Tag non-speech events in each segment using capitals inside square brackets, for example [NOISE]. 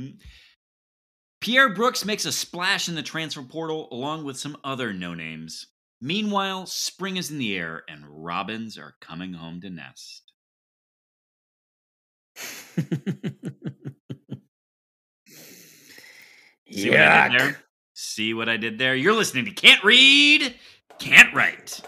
Mm-hmm. Pierre Brooks makes a splash in the transfer portal along with some other no names. Meanwhile, spring is in the air and robins are coming home to nest. See what I did there? See what I did there? You're listening to Can't Read, Can't Write.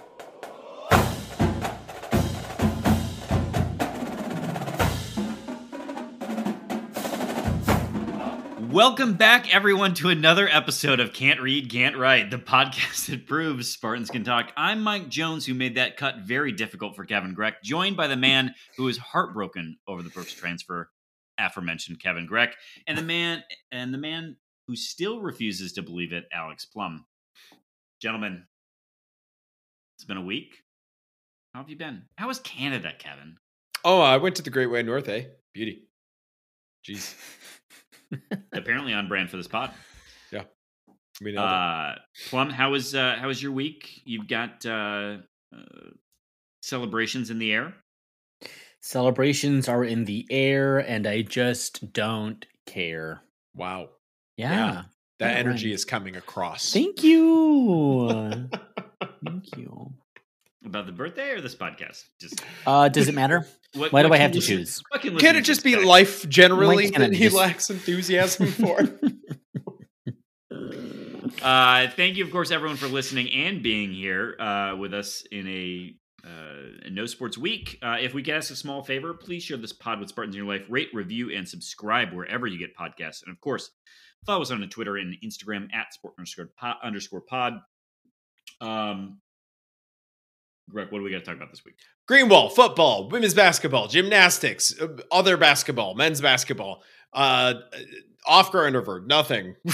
Welcome back, everyone, to another episode of Can't Read, Can't Write, the podcast [LAUGHS] that proves Spartans can talk. I'm Mike Jones, who made that cut very difficult for Kevin Greck, joined by the man who is heartbroken over the Brooks transfer, aforementioned Kevin Greck, and the man and the man who still refuses to believe it, Alex Plum. Gentlemen, it's been a week. How have you been? How was Canada, Kevin? Oh, I went to the Great White North, eh? Beauty. Jeez. [LAUGHS] [LAUGHS] Apparently on brand for this pod. Yeah. We know uh, Plum, how was uh, how was your week? You've got uh, uh, celebrations in the air. Celebrations are in the air, and I just don't care. Wow. Yeah. yeah. That energy right. is coming across. Thank you. [LAUGHS] Thank you. About the birthday or this podcast? Just uh, does it matter? [LAUGHS] What, Why do I have to choose? Can, can it just be life generally that he just... lacks enthusiasm for? [LAUGHS] uh, thank you, of course, everyone for listening and being here uh, with us in a uh, No Sports Week. Uh, if we could ask a small favor, please share this pod with Spartans in your life. Rate, review, and subscribe wherever you get podcasts. And of course, follow us on Twitter and Instagram at sport underscore pod. Underscore pod. Um, Greg, what do we got to talk about this week? Green Greenwall, football, women's basketball, gymnastics, uh, other basketball, men's basketball, uh, off Grinderford, nothing. [LAUGHS]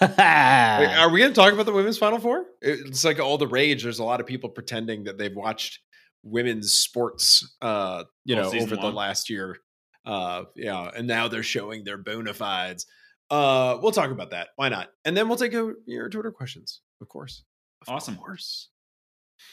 Wait, are we going to talk about the women's Final Four? It's like all the rage. There's a lot of people pretending that they've watched women's sports, uh, you know, over long. the last year. Uh, yeah, and now they're showing their bona fides. Uh, we'll talk about that. Why not? And then we'll take a, your Twitter questions, of course. Of awesome. Course.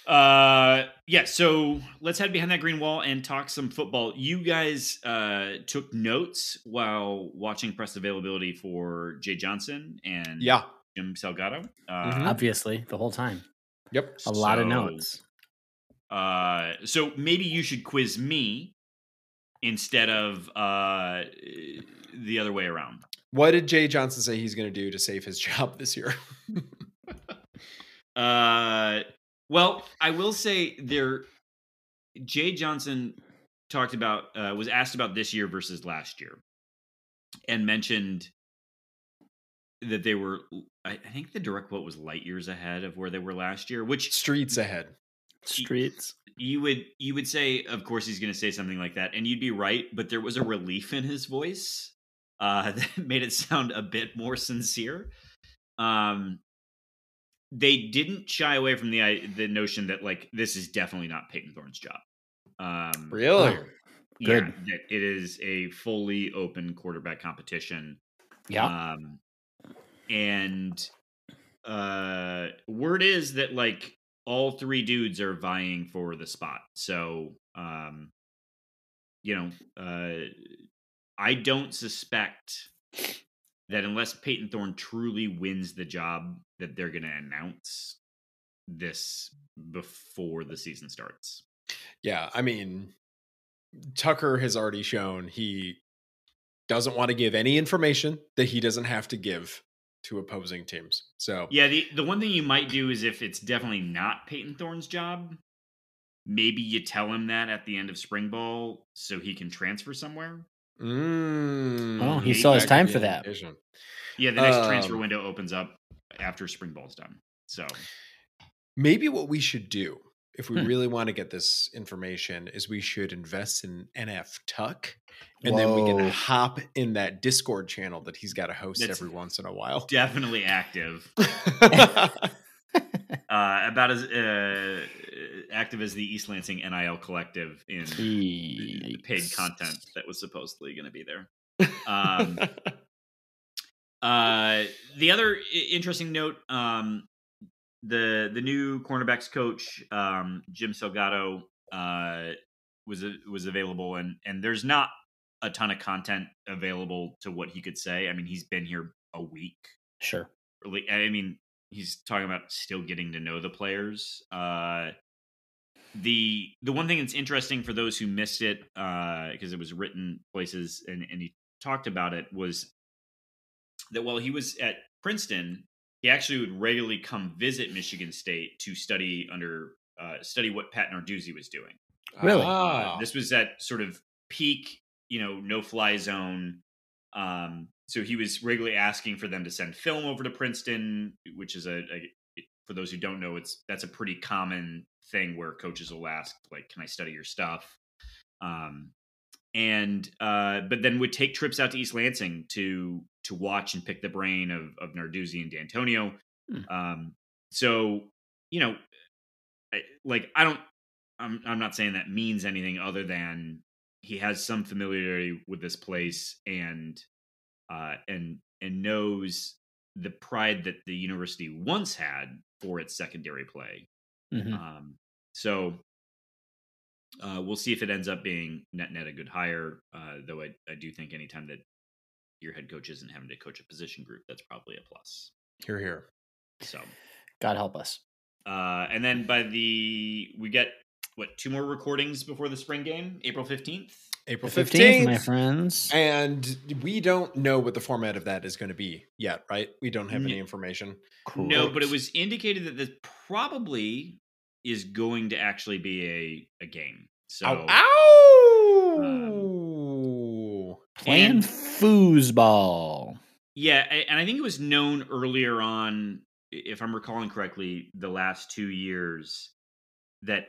Uh, yeah. So let's head behind that green wall and talk some football. You guys uh, took notes while watching press availability for Jay Johnson and yeah, Jim Salgado. Uh, mm-hmm. Obviously, the whole time. Yep. A lot of notes. Uh, so maybe you should quiz me instead of uh the other way around. What did Jay Johnson say he's going to do to save his [LAUGHS] job this year? [LAUGHS] uh well, I will say there. Jay Johnson talked about uh, was asked about this year versus last year, and mentioned that they were. I, I think the direct quote was light years ahead of where they were last year. Which streets ahead? Streets. You would you would say, of course, he's going to say something like that, and you'd be right. But there was a relief in his voice uh, [LAUGHS] that made it sound a bit more sincere. Um, they didn't shy away from the the notion that like this is definitely not Payton Thorne's job. Um, really? Oh, good. Yeah, it is a fully open quarterback competition. Yeah. Um, and uh, word is that like all three dudes are vying for the spot. So, um, you know, uh, I don't suspect that unless Payton Thorne truly wins the job, that they're going to announce this before the season starts. Yeah, I mean, Tucker has already shown he doesn't want to give any information that he doesn't have to give to opposing teams. So yeah, the the one thing you might do is if it's definitely not Payton Thorne's job, maybe you tell him that at the end of spring ball so he can transfer somewhere. Mm, oh, he still has time for that. Yeah, the next um, transfer window opens up after spring ball's done. So maybe what we should do if we hmm. really want to get this information is we should invest in NF Tuck and Whoa. then we can hop in that Discord channel that he's got to host That's every once in a while. Definitely active. [LAUGHS] uh, about as uh, active as the East Lansing NIL collective in the paid content that was supposedly going to be there. Um, [LAUGHS] uh, the other interesting note, um, the the new cornerbacks coach, um, Jim Salgado, uh, was was available, and and there's not a ton of content available to what he could say. I mean, he's been here a week. Sure. Really, I mean, he's talking about still getting to know the players. Uh, the the one thing that's interesting for those who missed it uh, because uh, it was written places and, and he talked about it was that while he was at Princeton, he actually would regularly come visit Michigan State to study under uh, study what Pat Narduzzi was doing. Really, uh, this was at sort of peak, you know, no fly zone. Um, so he was regularly asking for them to send film over to Princeton, which is a, a for those who don't know, it's that's a pretty common thing where coaches will ask, like, "Can I study your stuff?" Um, and uh, but then would take trips out to East Lansing to to watch and pick the brain of of Narduzzi and Dantonio. Hmm. Um, so you know, I, like I don't, I'm I'm not saying that means anything other than he has some familiarity with this place and uh, and and knows the pride that the university once had for its secondary play. Mm-hmm. Um, so uh, we'll see if it ends up being net net a good hire. Uh, though I, I do think anytime that your head coach isn't having to coach a position group, that's probably a plus. Here, here. So, God help us. Uh, and then by the we get what two more recordings before the spring game, April fifteenth. April 15th, my friends. And we don't know what the format of that is going to be yet, right? We don't have any information. No, but it was indicated that this probably is going to actually be a, a game. So, ow! ow! Um, Playing foosball. Yeah, and I think it was known earlier on, if I'm recalling correctly, the last two years that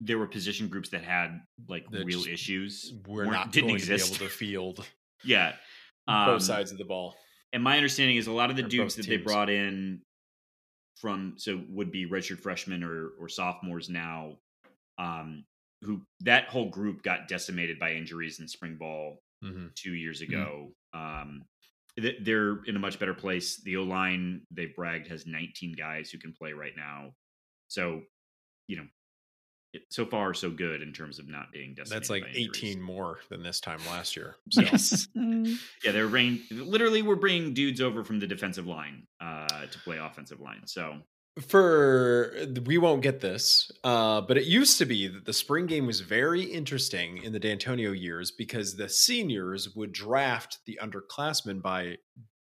there were position groups that had like real issues. We're not didn't exist. to be able to field. [LAUGHS] yeah, um, both sides of the ball. And my understanding is a lot of the dudes that teams. they brought in from so would be redshirt freshmen or or sophomores now, um, who that whole group got decimated by injuries in spring ball mm-hmm. two years mm-hmm. ago. Mm-hmm. Um, they're in a much better place. The O line they've bragged has 19 guys who can play right now. So, you know, so far so good in terms of not being decimated. That's like 18 more than this time last year. [LAUGHS] So. yes. yeah, they're bringing literally we're bringing dudes over from the defensive line uh, to play offensive line. So for we won't get this, uh, but it used to be that the spring game was very interesting in the Dantonio years because the seniors would draft the underclassmen by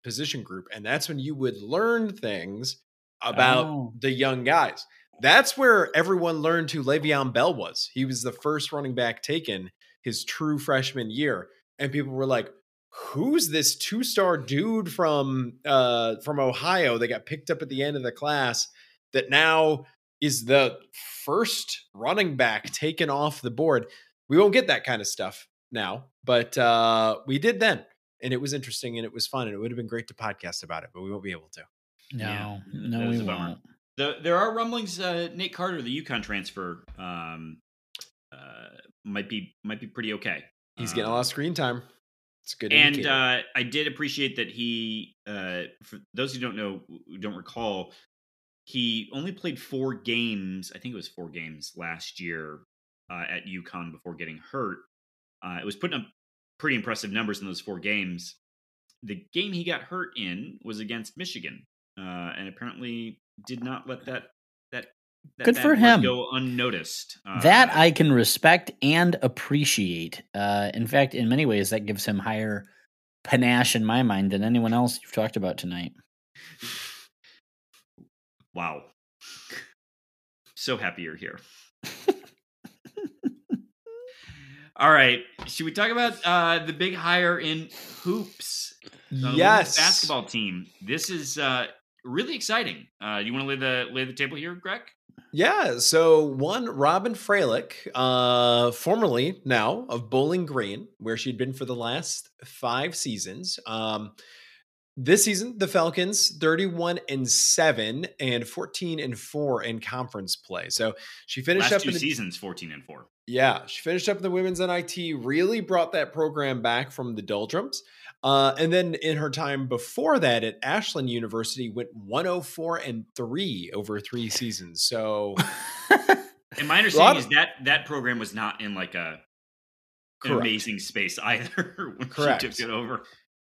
position group, and that's when you would learn things about oh. the young guys. That's where everyone learned who Le'Veon Bell was. He was the first running back taken his true freshman year, and people were like, "Who's this two-star dude from uh, from Ohio that got picked up at the end of the class that now is the first running back taken off the board?" We won't get that kind of stuff now, but uh, we did then, and it was interesting and it was fun, and it would have been great to podcast about it, but we won't be able to. No, yeah, no, we won't. The, there are rumblings. Uh, Nate Carter, the UConn transfer, um, uh, might be might be pretty okay. He's getting a lot of um, screen time. It's good. And uh, I did appreciate that he. Uh, for those who don't know, who don't recall, he only played four games. I think it was four games last year uh, at UConn before getting hurt. Uh, it was putting up pretty impressive numbers in those four games. The game he got hurt in was against Michigan, uh, and apparently did not let that that, that good for him go unnoticed. Uh, that I can respect and appreciate. Uh, in fact, in many ways, that gives him higher panache in my mind than anyone else you've talked about tonight. Wow, so happy you're here. [LAUGHS] All right. Should we talk about uh, the big hire in hoops? yes. Basketball team. This is uh, really exciting. Uh, you want to lay the lay the table here, Greg? Yeah. So one, Robyn Fralick, uh, formerly now of Bowling Green, where she'd been for the last five seasons. Um, this season, the Falcons 31 and 7 and 14 and 4 in conference play. So she finished Last up two in the seasons 14 and 4. Yeah, she finished up in the women's NIT, really brought that program back from the doldrums. Uh, and then in her time before that at Ashland University, went 104 and 3 over three seasons. So [LAUGHS] and my understanding is that that program was not in like a an amazing space [LAUGHS] either when Correct. she took it over.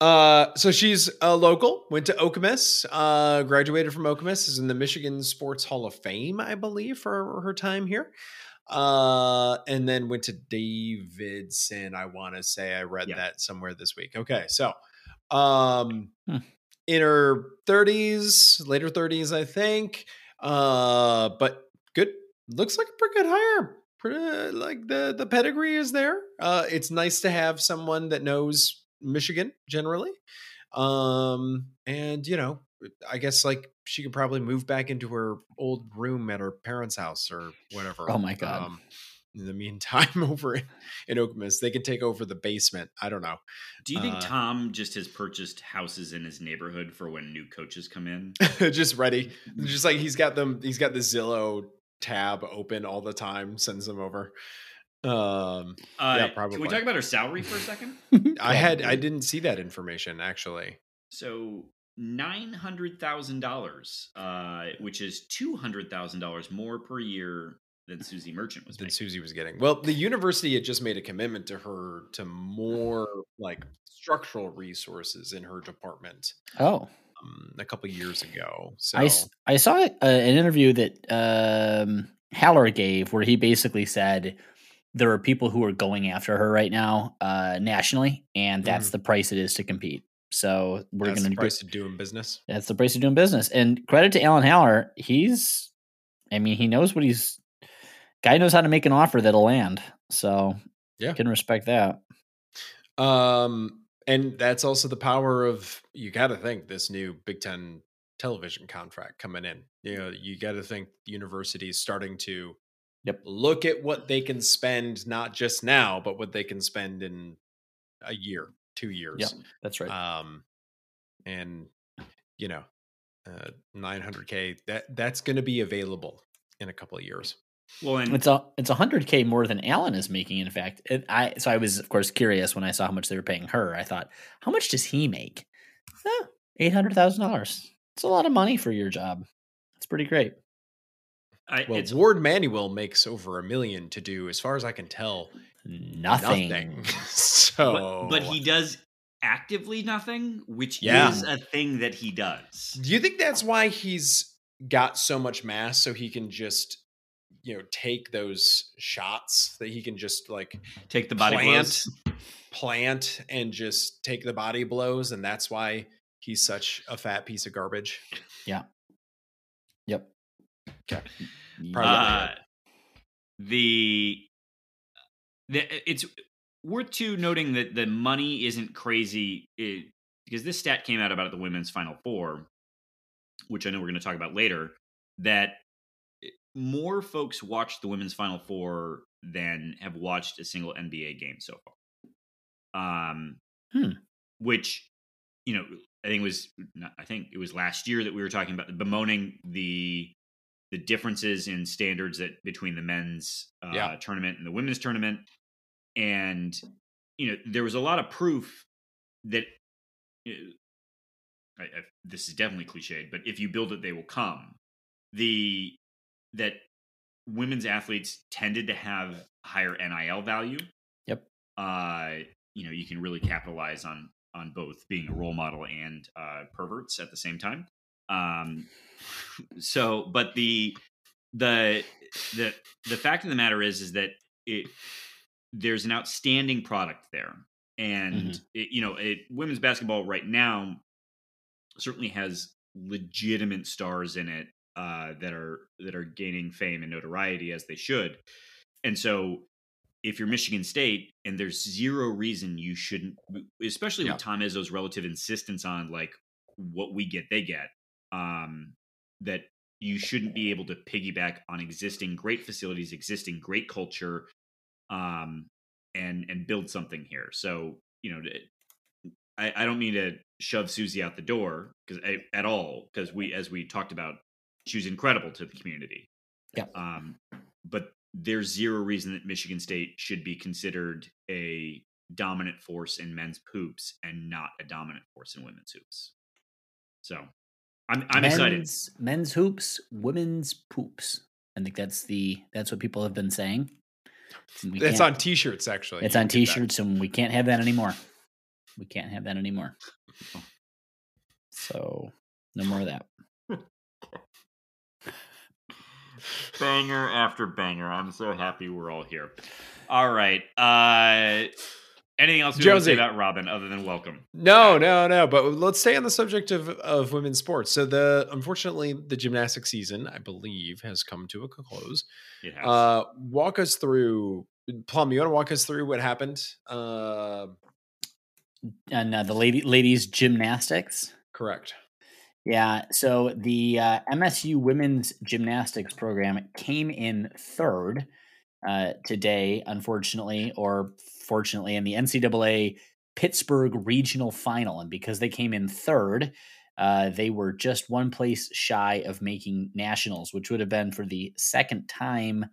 Uh, so she's a local, went to Okemos, uh, graduated from Okemos, is in the Michigan Sports Hall of Fame, I believe, for her time here. Uh, and then went to Davidson. I want to say I read Yeah. that somewhere this week. Okay, so um, Hmm. in her 30s, later 30s, I think. Uh, but good, looks like a pretty good hire. Pretty, like the the pedigree is there. Uh, it's nice to have someone that knows Michigan generally. Um, and you know, I guess like she could probably move back into her old room at her parents' house or whatever. Oh my God. Um, in the meantime, [LAUGHS] over in, in Okemos, they could take over the basement. I don't know. Do you think Uh, Tom just has purchased houses in his neighborhood for when new coaches come in? [LAUGHS] just ready. Just like he's got them, he's got the Zillow tab open all the time, sends them over. Um, Uh, Yeah, Can probably. we talk about her salary for a second? [LAUGHS] I had, I didn't see that information actually. So nine hundred thousand dollars, uh, which is two hundred thousand dollars more per year than Suzy Merchant was than making. Suzy was getting. Well, the university had just made a commitment to her to more like structural resources in her department Oh, um, a couple years ago. So I, s- I saw uh, an interview that um, Haller gave where he basically said there are people who are going after her right now uh, nationally, and that's the price it is to compete. So we're going to price of doing business. that's the price of doing business. And credit to Alan Haller, he's, I mean, he knows what he's. Guy knows how to make an offer that'll land. So Yeah. can respect that. Um, and that's also the power of you got to think this new Big Ten television contract coming in. You know, you got to think universities starting to Yep. look at what they can spend, not just now, but what they can spend in a year, two years. Yeah, that's right. Um, and you know, uh, 900k that that's going to be available in a couple of years. Well, and It's a it's a hundred k more than Alan is making. In fact, it, I so I was of course curious when I saw how much they were paying her. I thought, how much does he make? Eh, Eight hundred thousand dollars. It's a lot of money for your job. It's pretty great. I, Well, it's Ward Manuel makes over a million to do, as far as I can tell, Nothing. nothing. so, [LAUGHS] but, but he does actively nothing, which Yeah. is a thing that he does. Do you think that's why he's got so much mass so he can just you know take those shots that he can just like Take the body plant blows. plant and just take the body blows and that's why he's such a fat piece of garbage. Yeah. Yep. Okay. Uh, the, the it's worth to noting that the money isn't crazy it, because this stat came out about the women's final four, which I know we're going to talk about later. That more folks watched the women's final four than have watched a single NBA game so far. Um, Hmm. which you know I think it was I think it was last year that we were talking about the bemoaning the the differences in standards that between the men's uh, Yeah. tournament and the women's tournament, and you know there was a lot of proof that I, I, this is definitely cliched, but if you build it, they will come. The that women's athletes tended to have higher NIL value. Yep. Uh, you know, you can really capitalize on on both being a role model and uh, perverts at the same time. Um, so, but the the the the fact of the matter is is that it there's an outstanding product there, and Mhm. it, you know, it, women's basketball right now certainly has legitimate stars in it uh, that are that are gaining fame and notoriety as they should, and so if you're Michigan State and there's zero reason you shouldn't, especially Yeah. with Tom Izzo's relative insistence on like what we get, they get, um, that you shouldn't be able to piggyback on existing great facilities, existing great culture, um, and and build something here. So you know, I, I don't mean to shove Suzy out the door because at all because we, as we talked about, she was incredible to the community. Yeah. Um, but there's zero reason that Michigan State should be considered a dominant force in men's hoops and not a dominant force in women's hoops. So I'm I'm excited. men's, Men's hoops, women's poops. I think that's the that's what people have been saying. It's on T-shirts actually. It's You on can get that. T-shirts, and we can't have that anymore. We can't have that anymore. So no more of that. banger after banger. I'm so happy we're all here. All right. Uh anything else you want to say about Robyn other than welcome? No, no, no. But let's stay on the subject of of women's sports. So the unfortunately the gymnastics season, I believe, has come to a close. It has. Uh, walk us through. Plum, you want to walk us through what happened? Uh, And uh, the lady ladies gymnastics. correct. Yeah, so the uh, MSU women's gymnastics program came in third uh, today, unfortunately, or fortunately, in the NCAA Pittsburgh regional final. And because they came in third, uh, they were just one place shy of making nationals, which would have been for the second time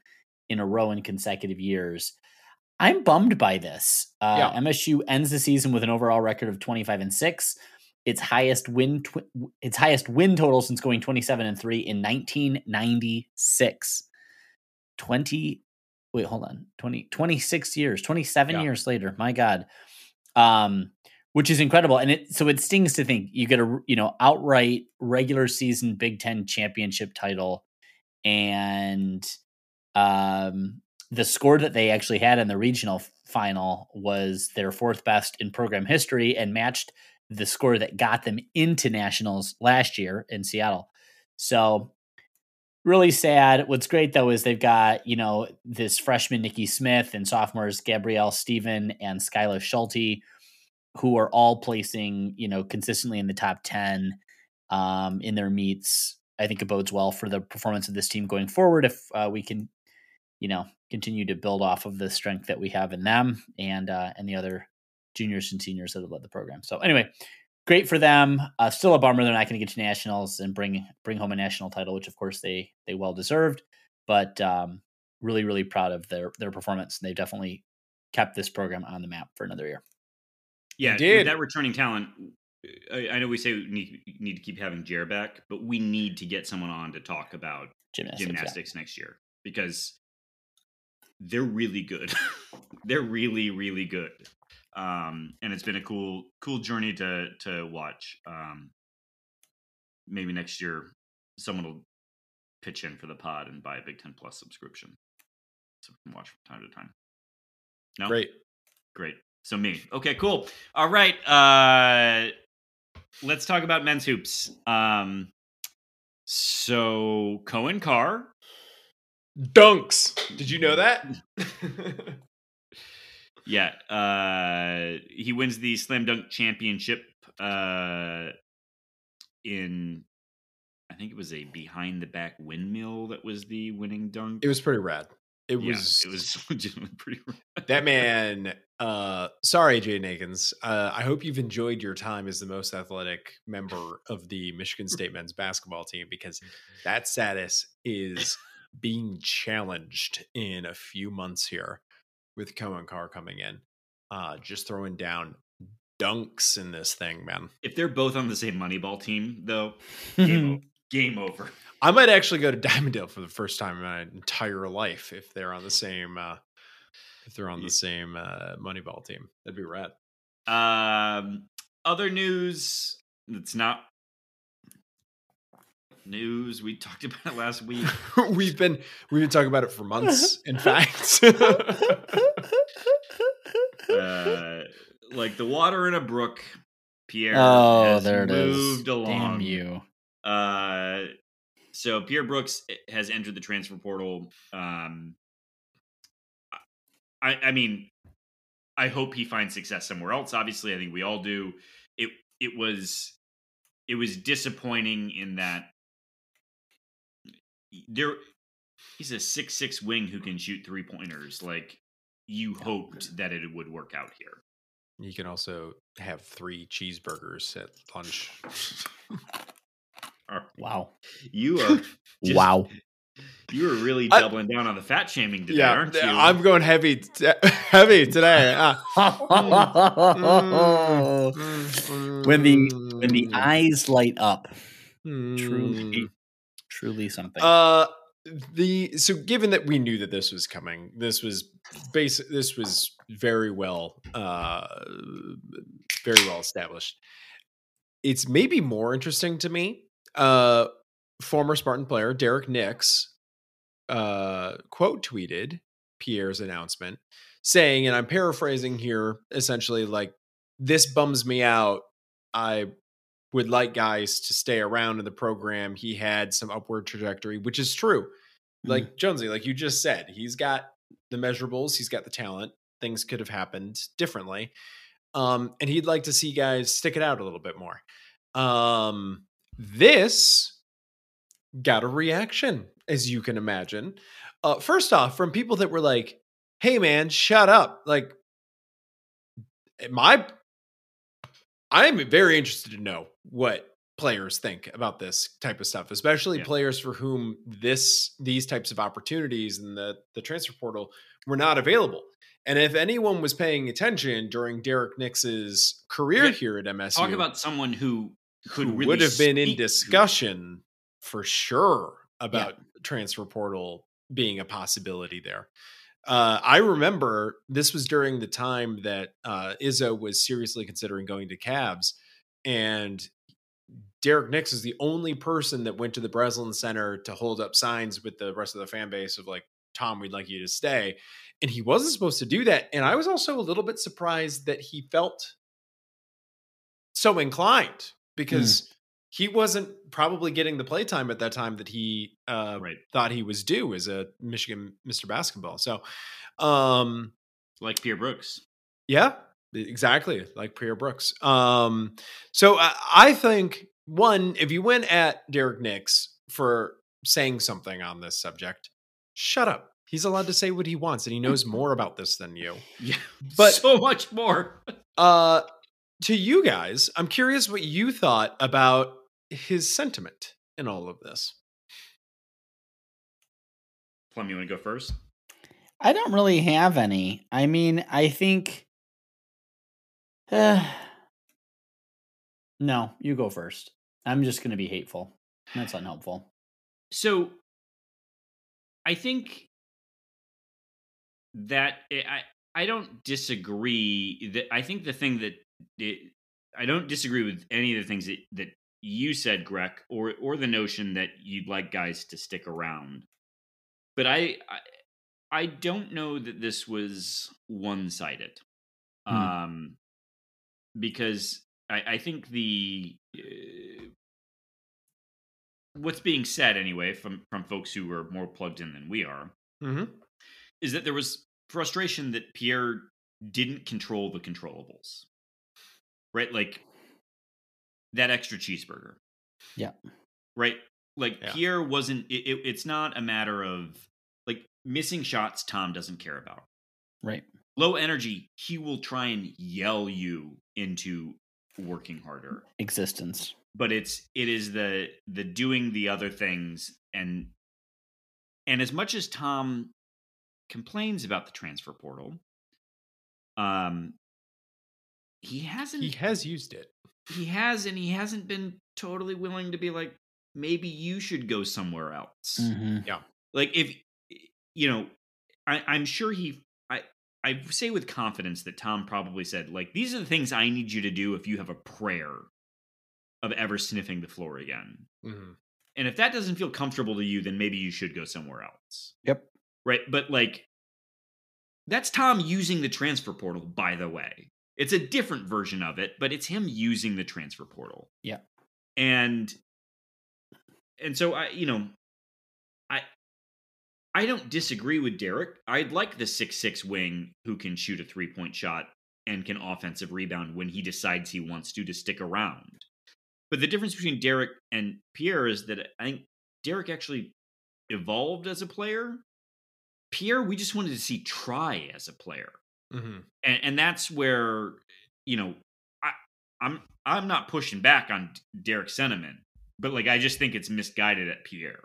in a row in consecutive years. I'm bummed by this. Uh, Yeah. MSU ends the season with an overall record of 25 and six its highest win tw- its highest win total since going 27 and 3 in 1996 20 wait hold on 20 26 years 27 Yeah. years later my god um which is incredible and it so it stings to think you get a you know outright regular season Big 10 championship title and um the score that they actually had in the regional final was their fourth best in program history and matched the score that got them into nationals last year in Seattle. So really sad. What's great though is they've got, you know, this freshman Nikki Smith and sophomores Gabrielle Steven and Skylar Schulte, who are all placing, you know, consistently in the top 10 um, in their meets. I think it bodes well for the performance of this team going forward if uh, we can, you know, continue to build off of the strength that we have in them and uh, and the other juniors and seniors that have led the program. So anyway, great for them. Uh, still a bummer they're not going to get to nationals and bring bring home a national title, which of course they they well deserved. But um, really, really proud of their their performance. And they've definitely kept this program on the map for another year. yeah, with that returning talent. I, I know we say we need, need to keep having Jer back, but we need to get someone on to talk about Gymnastics. yeah. gymnastics next year because they're really good. [LAUGHS] they're really, really good. Um, and it's been a cool, cool journey to to watch. Um, maybe next year, someone will pitch in for the pod and buy a Big Ten Plus subscription, so we can watch from time to time. No, Great. great. So me, okay, cool. All right, uh, let's talk about men's hoops. Um, so Coen Carr Dunks. Did you know that? [LAUGHS] [LAUGHS] Yeah, uh, he wins the slam dunk championship uh, in, I think it was a behind the back windmill that was the winning dunk. it was pretty rad. It Yeah, was. it was [LAUGHS] legitimately pretty. Rad. That man. Uh, sorry, Jaden Akins. Uh, I hope you've enjoyed your time as the most athletic member of the Michigan State men's basketball team because that status is being challenged in a few months here with Coen Carr coming in. Uh, just throwing down dunks in this thing, man. If they're both on the same Moneyball team, though, game, o- [LAUGHS] game over. I might actually go to [LAUGHS] Dimondale for the first time in my entire life if they're on the same uh if they're on the same uh Moneyball team. That'd be rad. Um, other news that's not news. We talked [LAUGHS] about it last week. [LAUGHS] we've been we've been talking about it for months, in [LAUGHS] fact. uh, like the water in a brook. Pierre oh, has there it is. moved along. Damn you. Uh, so Pierre Brooks has entered the transfer portal. Um, I, I mean, I hope he finds success somewhere else. Obviously, I think we all do. It it was it was disappointing in that there he's a six six wing who can shoot three pointers. Like you hoped that it would work out here. you can also have three cheeseburgers at lunch. Wow. You are [LAUGHS] just- wow. You are really I- doubling down on the fat shaming today, yeah, aren't you? I'm going heavy t- [LAUGHS] heavy today. [LAUGHS] When the when the eyes light up, Mm. truly, truly something. Uh, the so given that we knew that this was coming, this was basic. This was very well, uh, very well established. It's maybe more interesting to me. Uh, former Spartan player Derrick Nix uh, quote tweeted Pierre's announcement, saying, and I'm paraphrasing here, essentially like this bums me out. I would like guys to stay around in the program. He had some upward trajectory, which is true. Mm-hmm. Like Jonesy, like you just said, he's got the measurables, he's got the talent. Things could have happened differently. Um, and he'd like to see guys stick it out a little bit more. Um, this got a reaction, as you can imagine. Uh, first off, from people that were like, "Hey, man, shut up!" Like, my, I'm very interested to know what players think about this type of stuff, especially Yeah. players for whom this these types of opportunities and the the transfer portal were not available. And if anyone was paying attention during Derrick Nix's career Yeah, here at MSU, Talk about someone who could who really would have been in discussion for sure about transfer portal being a possibility there. Uh, I remember this was during the time that uh, Izzo was seriously considering going to Cavs, and Derrick Nix is the only person that went to the Breslin Center to hold up signs with the rest of the fan base of like, Tom, we'd like you to stay. And he wasn't supposed to do that. And I was also a little bit surprised that he felt so inclined because he wasn't probably getting the playtime at that time that he uh, Right. thought he was due as a Michigan Mr. Basketball. So, um, like Pierre Brooks. yeah, exactly like Pierre Brooks. Um, so I, I think one, if you went at Derrick Nix for saying something on this subject, shut up. He's allowed to say what he wants, and he knows [LAUGHS] more about this than you. Yeah, But- so much more. [LAUGHS] Uh, to you guys, I'm curious what you thought about his sentiment in all of this. Plum, you want to go first? I don't really have any. I mean, I think. Uh, [SIGHS] no, you go first. I'm just going to be hateful. That's unhelpful. So, I think that eh, I I don't disagree. That I think the thing that it, I don't disagree with any of the things that that you said, Greg, or or the notion that you'd like guys to stick around. But I I, I don't know that this was one sided, Hmm. um, because I, I think the uh, what's being said anyway from from folks who are more plugged in than we are Mm-hmm. is that there was frustration that Pierre didn't control the controllables. Right? Like that extra cheeseburger. Yeah. Right? Like Yeah. Pierre wasn't it, it- it's not a matter of like missing shots Tom doesn't care about. Right. Low energy, he will try and yell you into working harder. Existence. But it's it is the the doing the other things and and as much as Tom complains about the transfer portal, um, he hasn't. He He, has used it. He has, and he hasn't been totally willing to be like, maybe you should go somewhere else. Mhm. Like if you know, I, I'm sure he. I I say with confidence that Tom probably said like, these are the things I need you to do if you have a prayer of ever sniffing the floor again. Mhm. And if that doesn't feel comfortable to you, then maybe you should go somewhere else. Yep. Right. But like, that's Tom using the transfer portal, by the way. It's a different version of it, but it's him using the transfer portal. Yeah. And, and so I, you know, I, I don't disagree with Derrick. I'd like the six six wing who can shoot a three point shot and can offensive rebound when he decides he wants to to stick around. But the difference between Derrick and Pierre is that I think Derrick actually evolved as a player. Pierre, we just wanted to see try as a player, Mhm. and and that's where you know I I'm I'm not pushing back on Derrick's sentiment, but like I just think it's misguided at Pierre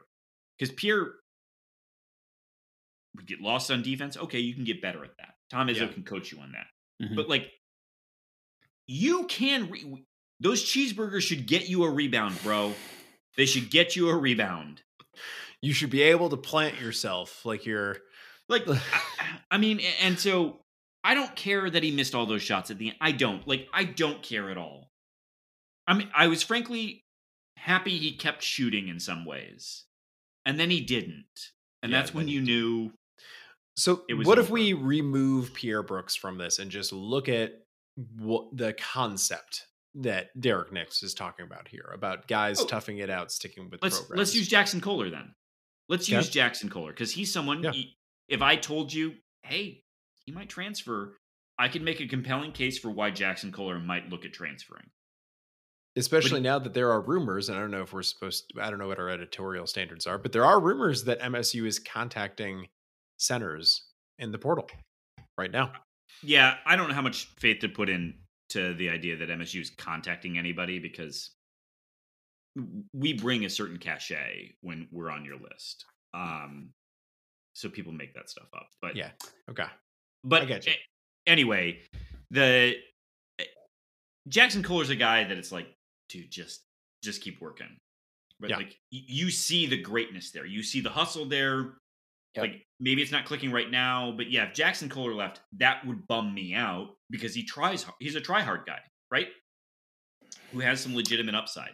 because Pierre would get lost on defense. Okay, you can get better at that. Tom Izzo Yeah. can coach you on that, Mhm. but like you can re- those cheeseburgers should get you a rebound, bro. They should get you a rebound. you should be able to plant yourself like you're Like, [SIGHS] I, mean, and so I don't care that he missed all those shots at the end. I don't. Like, I don't care at all. I mean, I was frankly happy he kept shooting in some ways, and then he didn't, and Yeah, that's when you knew. So, It was what if we remove Pierre Brooks from this and just look at what the concept that Derrick Nix is talking about here about guys Oh. toughing it out, sticking with Let's programs? let's use Jaxon Kohler then. Let's Okay. use Jaxon Kohler because he's someone. Yeah. he- if I told you, hey, he might transfer, I could make a compelling case for why Jaxon Kohler might look at transferring. especially now that there are rumors, and I don't know if we're supposed to, I don't know what our editorial standards are, but there are rumors that MSU is contacting centers in the portal right now. Yeah, I don't know how much faith to put in to the idea that MSU is contacting anybody because we bring a certain cachet when we're on your list. Um, so people make that stuff up. But Yeah. Okay. but I get you. a- anyway, the eh, Jaxon Kohler's a guy that it's like, dude, just just keep working. But Yeah. like you see the greatness there. You see the hustle there. Yep. Like maybe it's not clicking right now, but yeah, if Jaxon Kohler left, that would bum me out because he tries. He's a try hard guy, right? Who has some legitimate upside,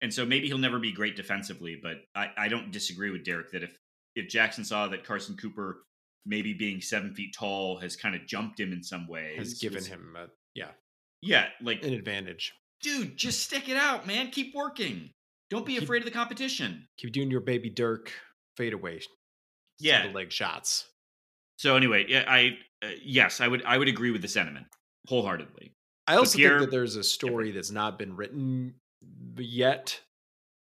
and so maybe he'll never be great defensively. But I, I don't disagree with Derrick that if if Jaxon saw that Carson Cooper maybe being seven feet tall has kind of jumped him in some ways, Has given was- him a, yeah yeah, like an advantage. dude, just stick it out, man. Keep working. Don't be Keep- afraid of the competition. Keep doing your baby Dirk fadeaway, Yeah. leg shots. So anyway, yeah, I uh, yes, I would I would agree with the sentiment wholeheartedly. I also think that there's a story that's not been written yet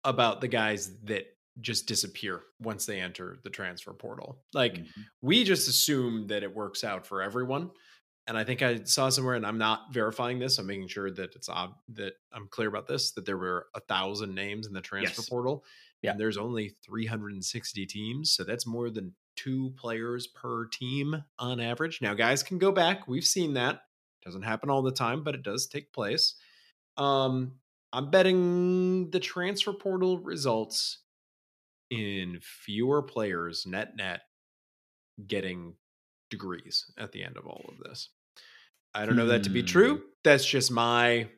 about the guys that just disappear once they enter the transfer portal. Like Mm-hmm. we just assume that it works out for everyone. And I think I saw somewhere, and I'm not verifying this. I'm making sure that it's ob- that I'm clear about this. That there were a thousand names in the transfer Yes. portal, Yeah. and there's only 360 teams, so that's more than two players per team on average. Now, guys can go back. We've seen that. Doesn't happen all the time, but it does take place. Um, I'm betting the transfer portal results in fewer players net net getting degrees at the end of all of this. I don't know that to be Hmm. true. That's just my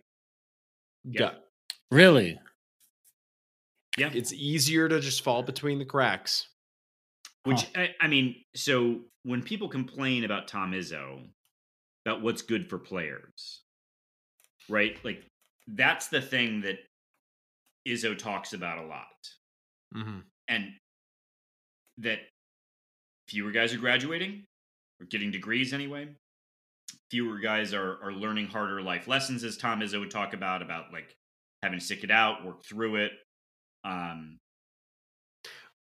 Yeah. gut. Really? Yeah. It's easier to just fall between the cracks. Which I, I mean, so when people complain about Tom Izzo, about what's good for players, right? Like that's the thing that Izzo talks about a lot, Mm-hmm. and that fewer guys are graduating or getting degrees anyway. Fewer guys are are learning harder life lessons, as Tom Izzo would talk about, about like having to stick it out, work through it. Um,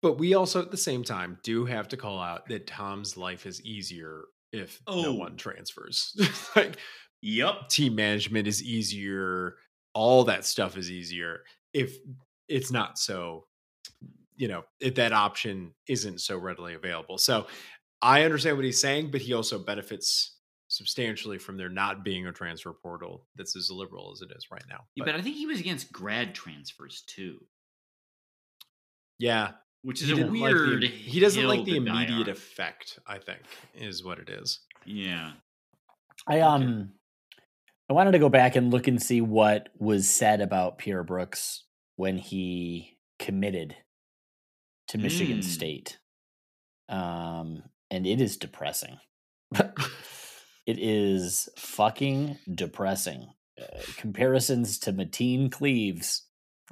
But we also, at the same time, do have to call out that Tom's life is easier if no Oh. one transfers. [LAUGHS] like yep. team management is easier, all that stuff is easier if it's not so, you know, if that option isn't so readily available. So I understand what he's saying, but he also benefits substantially from there not being a transfer portal that's as liberal as it is right now. Yeah, But, but I think he was against grad transfers too, yeah, which he is a didn't like the- weird. he doesn't like the immediate on. effect. I think is what it is. Yeah. I um I wanted to go back and look and see what was said about Pierre Brooks when he committed to Michigan Mm. State. Um and it is depressing. [LAUGHS] it is fucking depressing. Uh, comparisons to Mateen Cleaves.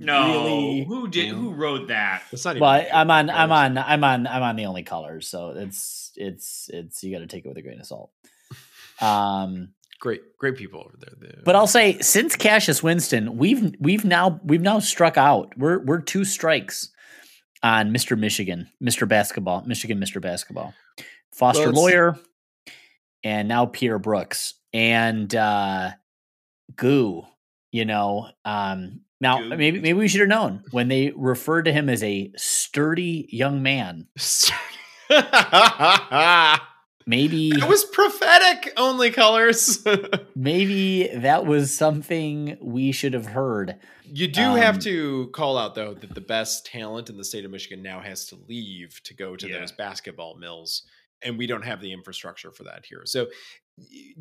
No, really- who did? Who wrote that? That's not even. Well, I'm on I'm on I'm on I'm on the only colors, so it's it's it's you got to take it with a grain of salt. [LAUGHS] Um great, great people over there. The- But I'll say since Cassius Winston, we've we've now we've now struck out. We're we're two strikes on Mr. Michigan, Mr. Basketball, Michigan, Mr. Basketball, Foster Well, it's- Loyer, and now Pierre Brooks and uh, Goo. You know, um, now Goo. maybe maybe we should have known when they referred to him as a sturdy young man. [LAUGHS] maybe It was prophetic. Only colors. [LAUGHS] maybe that was something we should have heard. you do have Um, to call out though that the best talent in the state of Michigan now has to leave to go to Yeah. those basketball mills, and we don't have the infrastructure for that here. So,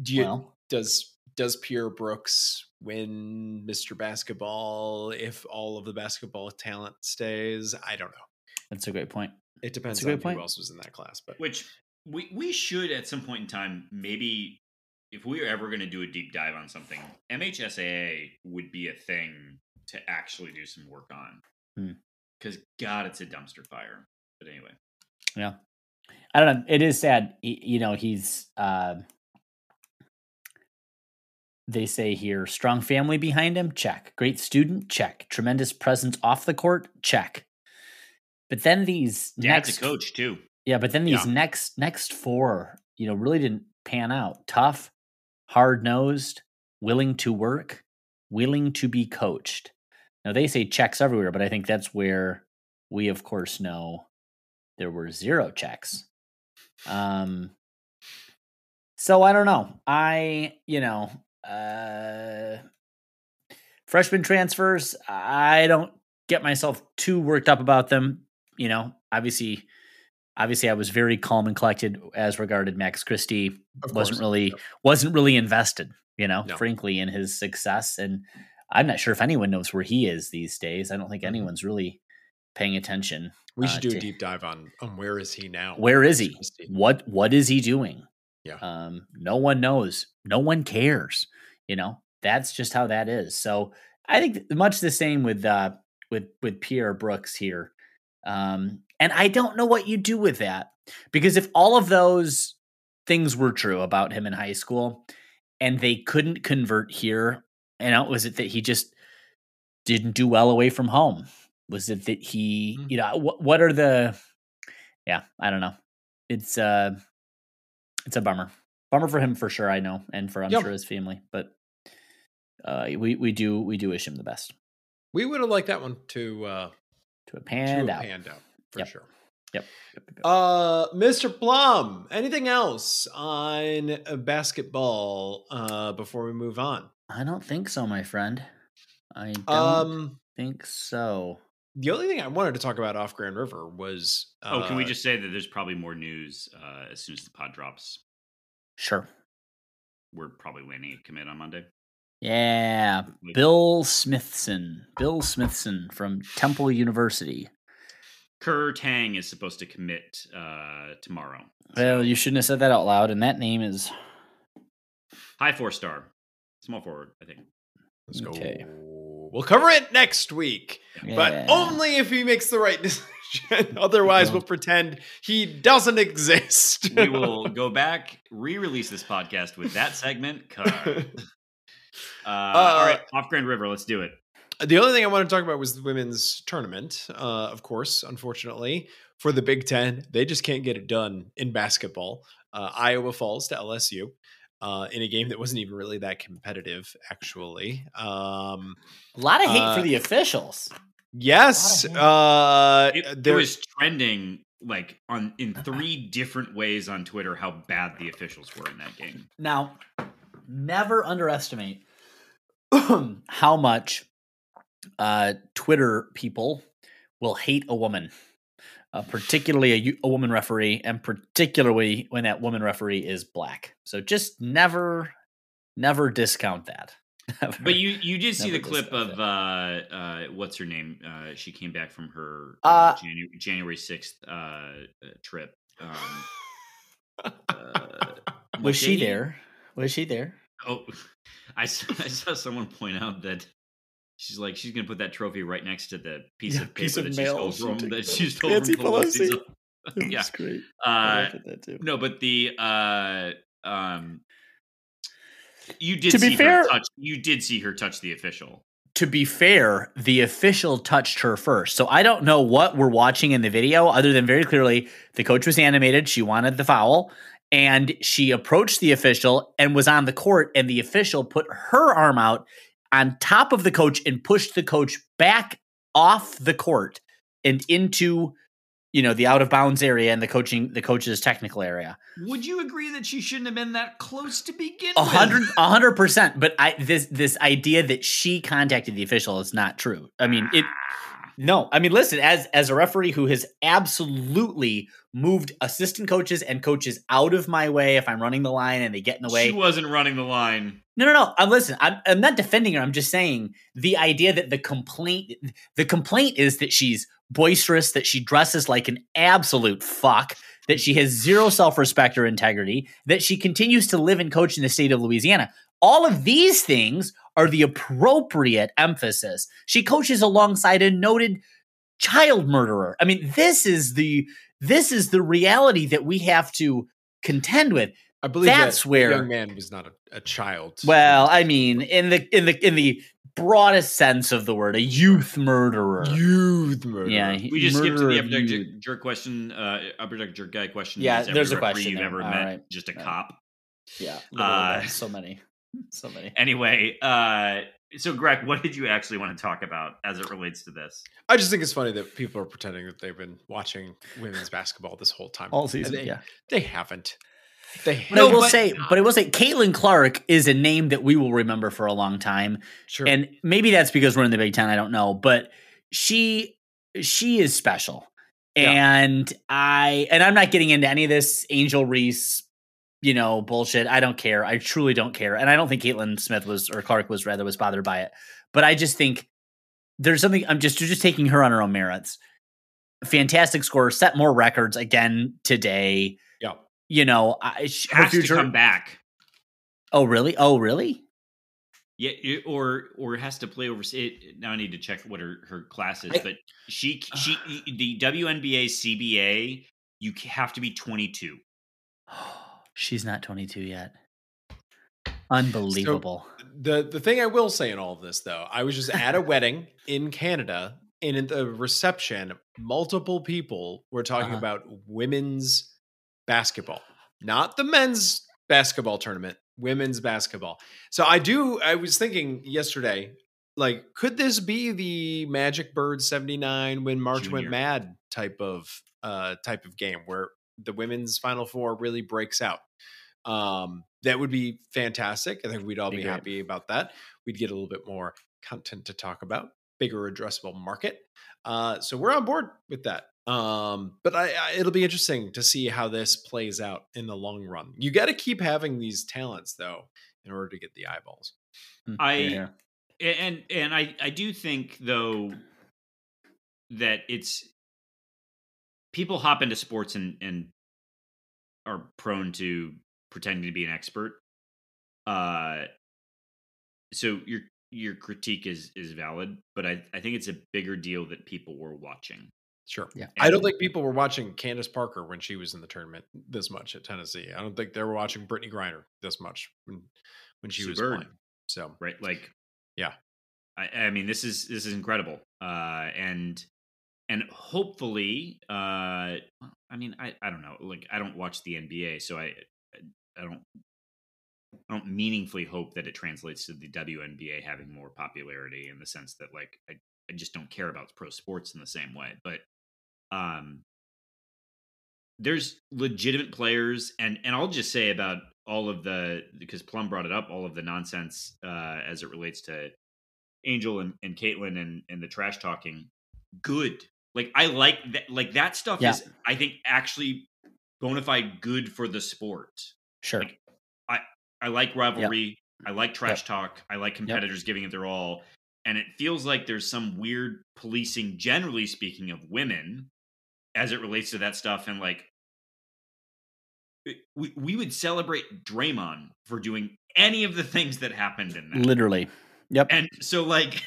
do you? well, does does Pierre Brooks win Mr. Basketball if all of the basketball talent stays? I don't know. that's a great point. It depends a good on point. who else was in that class, but Which we we should at some point in time maybe if we are ever going to do a deep dive on something, MHSAA would be a thing to actually do some work on. Hmm. Because God, it's a dumpster fire. But anyway, yeah, I don't know. It is sad. Y- You know, he's. Uh, they say here, strong family behind him. Check. Great student. Check. Tremendous presence off the court. Check. But then these dad's next a coach too. Yeah, but then these Yeah. next next four, you know, really didn't pan out. Tough, hard nosed, willing to work, willing to be coached. Now they say checks everywhere, but I think that's where we, of course, know there were zero checks. Um. So I don't know. I you know, uh, freshman transfers. I don't get myself too worked up about them. You know, obviously obviously I was very calm and collected as regarded Max Christie. of wasn't course. really wasn't really invested, you know, No. frankly, in his success. And I'm not sure if anyone knows where he is these days. I don't think Mhm. anyone's really paying attention. We uh, should do to- a deep dive on on where is he now? Where is he? What what is he doing? Yeah. Um, no one knows. No one cares. You know, that's just how that is. So I think much the same with uh with with Pierre Brooks here. Um, and I don't know what you do with that because if all of those things were true about him in high school and they couldn't convert here, you know, was it that he just didn't do well away from home? Was it that he, Mhm. you know, what what are the yeah, I don't know. It's uh it's a bummer. Bummer for him for sure, I know, and for I'm Yep. sure his family, but uh we we do we do wish him the best. We would have liked that one to uh To a to pan a out. panned out for Yep. sure. Yep. Yep, yep, yep. Uh, Mr. Plum, anything else on uh, basketball uh, before we move on? I don't think so, my friend. I don't Um, think so. The only thing I wanted to talk about off Grand River was oh, can we uh, just say that there's probably more news uh, as soon as the pod drops? Sure. We're probably landing a commit on Monday. Yeah. Like- Bill Smithson. Bill Smithson from Temple University. Kerr Tang is supposed to commit uh, tomorrow. Well, you shouldn't have said that out loud, and that name is high four star, small forward, I think. Let's go. Okay. We'll cover it next week, but only if he makes the right [LAUGHS] decision. Otherwise, we'll pretend he doesn't exist. We will go back, re-release this podcast with that segment cut. [LAUGHS] Uh, all right, off Grand River, let's do it. The only thing I want to talk about was the women's tournament. Uh, of course, unfortunately, for the Big Ten, they just can't get it done in basketball. Uh, Iowa falls to LSU uh, in a game that wasn't even really that competitive, actually. Um, a lot of hate uh, for the officials. yes, uh, It, it there was trending like on in three different ways on Twitter how bad the officials were in that game. Now, never underestimate [CLEARS THROAT] how much uh, Twitter people will hate a woman, uh, particularly a woman referee, and particularly when that woman referee is black. So just never, never discount that. [LAUGHS] Never. But you you did see the clip of uh uh what's her name? Uh she came back from her Uh, January January 6th uh uh, trip. Um uh, [LAUGHS] was she there? Was she there? Oh, [LAUGHS] I I saw someone point out that she's like she's gonna put that trophy right next to the piece Yeah, of paper piece of that mail she stole from that she stole Nancy from Pelosi's. Pelosi. [LAUGHS] [LAUGHS] yeah. great. Uh, that too. no, but the uh um you did To be fair- her touch you did see her touch the official. to be fair, the official touched her first. So I don't know what we're watching in the video, other than very clearly the coach was animated. She wanted the foul, and she approached the official and was on the court, and the official put her arm out on top of the coach and pushed the coach back off the court and into you know the out of bounds area and the coaching the coach's technical area. Would you agree that she shouldn't have been that close to begin A hundred, a hundred percent. But I this this idea that she contacted the official is not true. I mean it. No, I mean listen. As as a referee who has absolutely moved assistant coaches and coaches out of my way if I'm running the line and they get in the way. She wasn't running the line. No, no, no. I'm listen. I'm, I'm not defending her. I'm just saying the idea that the complaint, the complaint is that she's boisterous, that she dresses like an absolute fuck, that she has zero self respect or integrity, that she continues to live and coach in the state of Louisiana. All of these things are the appropriate emphasis. She coaches alongside a noted child murderer. I mean, this is the this is the reality that we have to contend with. I believe That's that where- young man was not a, a child. Well, I mean, in the in the in the broadest sense of the word, a youth murderer. youth murderer. Yeah, he- We just skipped to the of upper jerk, jerk question, uh, upper deck jerk guy question. Yeah, there's a referee question you've there. ever All met right. just a Right. cop. Yeah, Uh, so many, [LAUGHS] so many. Anyway, uh, so Greg, what did you actually want to talk about as it relates to this? I just think it's funny that people are pretending that they've been watching women's basketball this whole time. All season, they, yeah. they haven't. They But I will but- say, but I will say, Caitlin Clark is a name that we will remember for a long time, sure. and maybe that's because we're in the Big Ten. I don't know, but she she is special, Yeah. and I and I'm not getting into any of this Angel Reese, you know, bullshit. I don't care. I truly don't care, and I don't think Caitlin Smith was or Clark was rather was bothered by it. But I just think there's something. I'm just you're just taking her on her own merits. Fantastic score, set more records again today. yeah. You know, I, sh- her Has to future. come back. Oh, really? Oh, really? Yeah, it- or or has to play over. It, now I need to check what her, her class is, I- but she she the WNBA CBA you have to be 22. [SIGHS] She's not 22 yet. Unbelievable. The the thing I will say in all of this though, I was just at a wedding in Canada, and in the reception, multiple people were talking Uh-huh. about women's basketball, not the men's basketball tournament, women's basketball. So I do. I was thinking yesterday, like, could this be the Magic Bird '79 when March Junior. went mad type of uh type of game where the women's Final Four really breaks out? Um, that would be fantastic. I think we'd all Be be, happy about that. We'd get a little bit more content to talk about, bigger addressable market. Uh, so we're on board with that. Um, but I, I it'll be interesting to see how this plays out in the long run. You got to keep having these talents though in order to get the eyeballs. Mm, I- yeah. and and I I do think though that it's people hop into sports and and are prone to pretending to be an expert. Uh, so your your critique is is valid, but I I think it's a bigger deal that people were watching. Sure. Yeah. I don't think people were watching Candace Parker when she was in the tournament this much at Tennessee. I don't think they were watching Brittney Griner this much when when she Sue was Bird. playing. So right? Like, Yeah. I, I mean, this is this is incredible, uh, and and hopefully, uh, I mean, I I don't know, like I don't watch the NBA, so I I don't I don't meaningfully hope that it translates to the WNBA having more popularity in the sense that like I I just don't care about pro sports in the same way, but um there's legitimate players and and I'll just say about all of the because Plum brought it up all of the nonsense uh as it relates to Angel and, and Caitlin and and the trash talking good like I like that like that stuff Yeah. is I think actually bona fide good for the sport Sure. like, I like rivalry I like trash talk I like competitors giving it their all and it feels like there's some weird policing generally speaking of women as it relates to that stuff and like eh, we, we would celebrate Draymond for doing any of the things that happened in that. Literally. Yep. And so like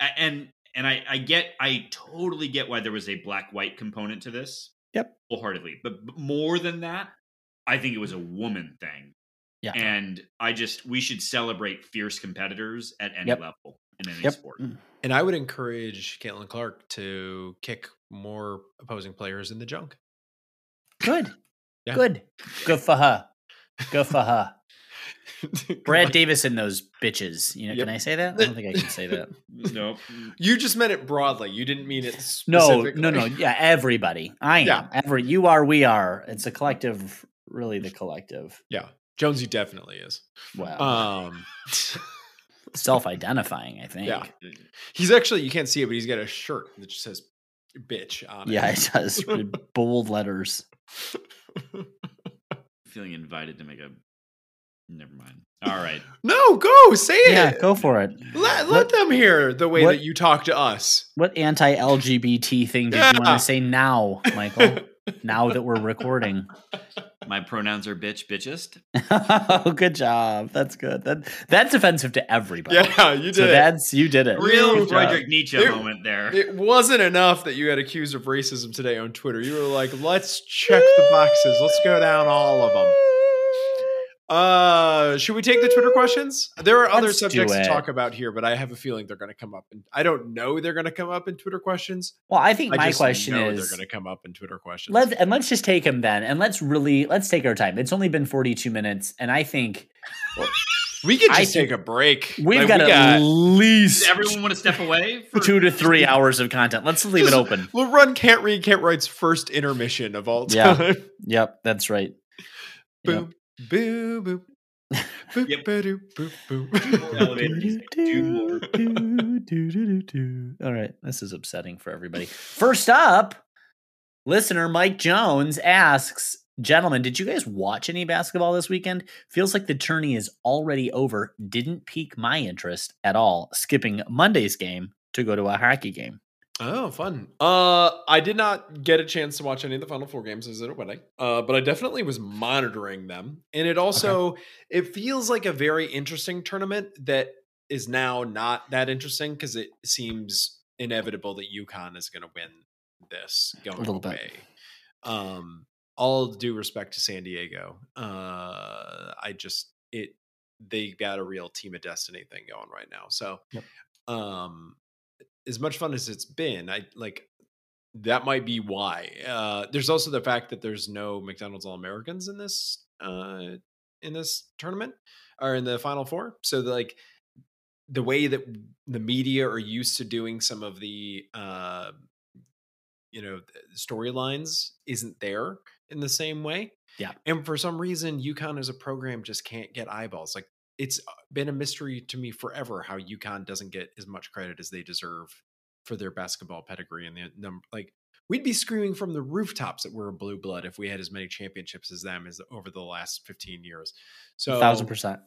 [LAUGHS] and and I I get I totally get why there was a black white component to this. Yep. Wholeheartedly. But, but more than that, I think it was a woman thing. Yeah. And I just we should celebrate fierce competitors at any Yep. level in any Yep. sport. Mm. And I would encourage Caitlin Clark to kick more opposing players in the junk. Good. Yeah. Good. Good for her. Good for her. [LAUGHS] Brad Davis and those bitches. You know, Yep. can I say that? I don't think I can say that. no, You just meant it broadly. You didn't mean it No, no, no. Yeah, everybody. I am. Yeah. Every you are, we are. It's a collective. Really, the collective. Yeah, Jonesy definitely is. Wow. Um, [LAUGHS] [LAUGHS] Self-identifying. I think. yeah, he's actually you can't see it, but he's got a shirt that just says "bitch" on it. Yeah, it does. [LAUGHS] bold letters. Feeling invited to make a. Never mind. All right. no, go say it. Yeah, go for it. Let, What- let them hear the way what- that you talk to us. What anti-LGBT thing did you want to say now, Michael? Now that we're recording. [LAUGHS] My pronouns are bitch, bitchest. [LAUGHS] oh, good job. That's good. That that's offensive to everybody. Yeah, you did. So it. that's you did it. Real Good job. Friedrich Nietzsche It- moment there. It wasn't enough that you got accused of racism today on Twitter. You were like, "Let's check the boxes. Let's go down all of them." Uh, should we take the Twitter questions? There are other Let's subjects to talk about here, but I have a feeling they're going to come up. And I don't know they're going to come up in Twitter questions. Well, I think I my just question know is they're going to come up in Twitter questions. let's and let's just take them then, and let's really let's take our time. It's only been forty two minutes, and I think we could I just take a break. we've Like, got we at least Does everyone want to step away? For, two to three hours of content. Let's leave it open. We'll run can't read can't write's first intermission of all Yeah. time. Yep, that's right. Yep. Boop, boo, boop. Boop, Yep. ba-doo, boop, boop. Elevator music. Do. All right, this is upsetting for everybody. [LAUGHS] First up, listener Mike Jones asks, "Gentlemen, did you guys watch any basketball this weekend? Feels like the tourney is already over. Didn't pique my interest at all. Skipping Monday's game to go to a hockey game. Oh, fun. Uh, I did not get a chance to watch any of the Final Four games. I was at a wedding. Uh, but I definitely was monitoring them, and it also it feels like a very interesting tournament that is now not that interesting because it seems inevitable that UConn is going to win this going little bit. away. Um, all due respect to San Diego, uh, I just it they got a real team of destiny thing going right now. So, Yep. um, as much fun as it's been, I like that might be why. Uh, there's also the fact that there's no McDonald's All Americans in this uh, in this tournament or in the Final Four. So like the way that the media are used to doing some of the uh, you know storylines isn't there in the same way. Yeah. and for some reason, UConn as a program just can't get eyeballs. Like it's uh, been a mystery to me forever how UConn doesn't get as much credit as they deserve for their basketball pedigree and the number. Like we'd be screaming from the rooftops that we're a blue blood if we had as many championships as them as over the last fifteen years. So thousand percent.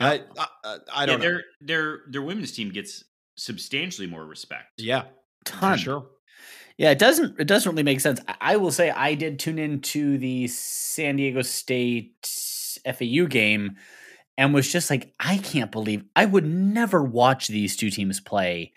I I, I- I don't know. their their their women's team gets substantially more respect. Yeah, Ton. sure. Yeah, it doesn't. It doesn't really make sense. I, I will say I did tune into the San Diego State FAU game, and was just like, I can't believe I would never watch these two teams play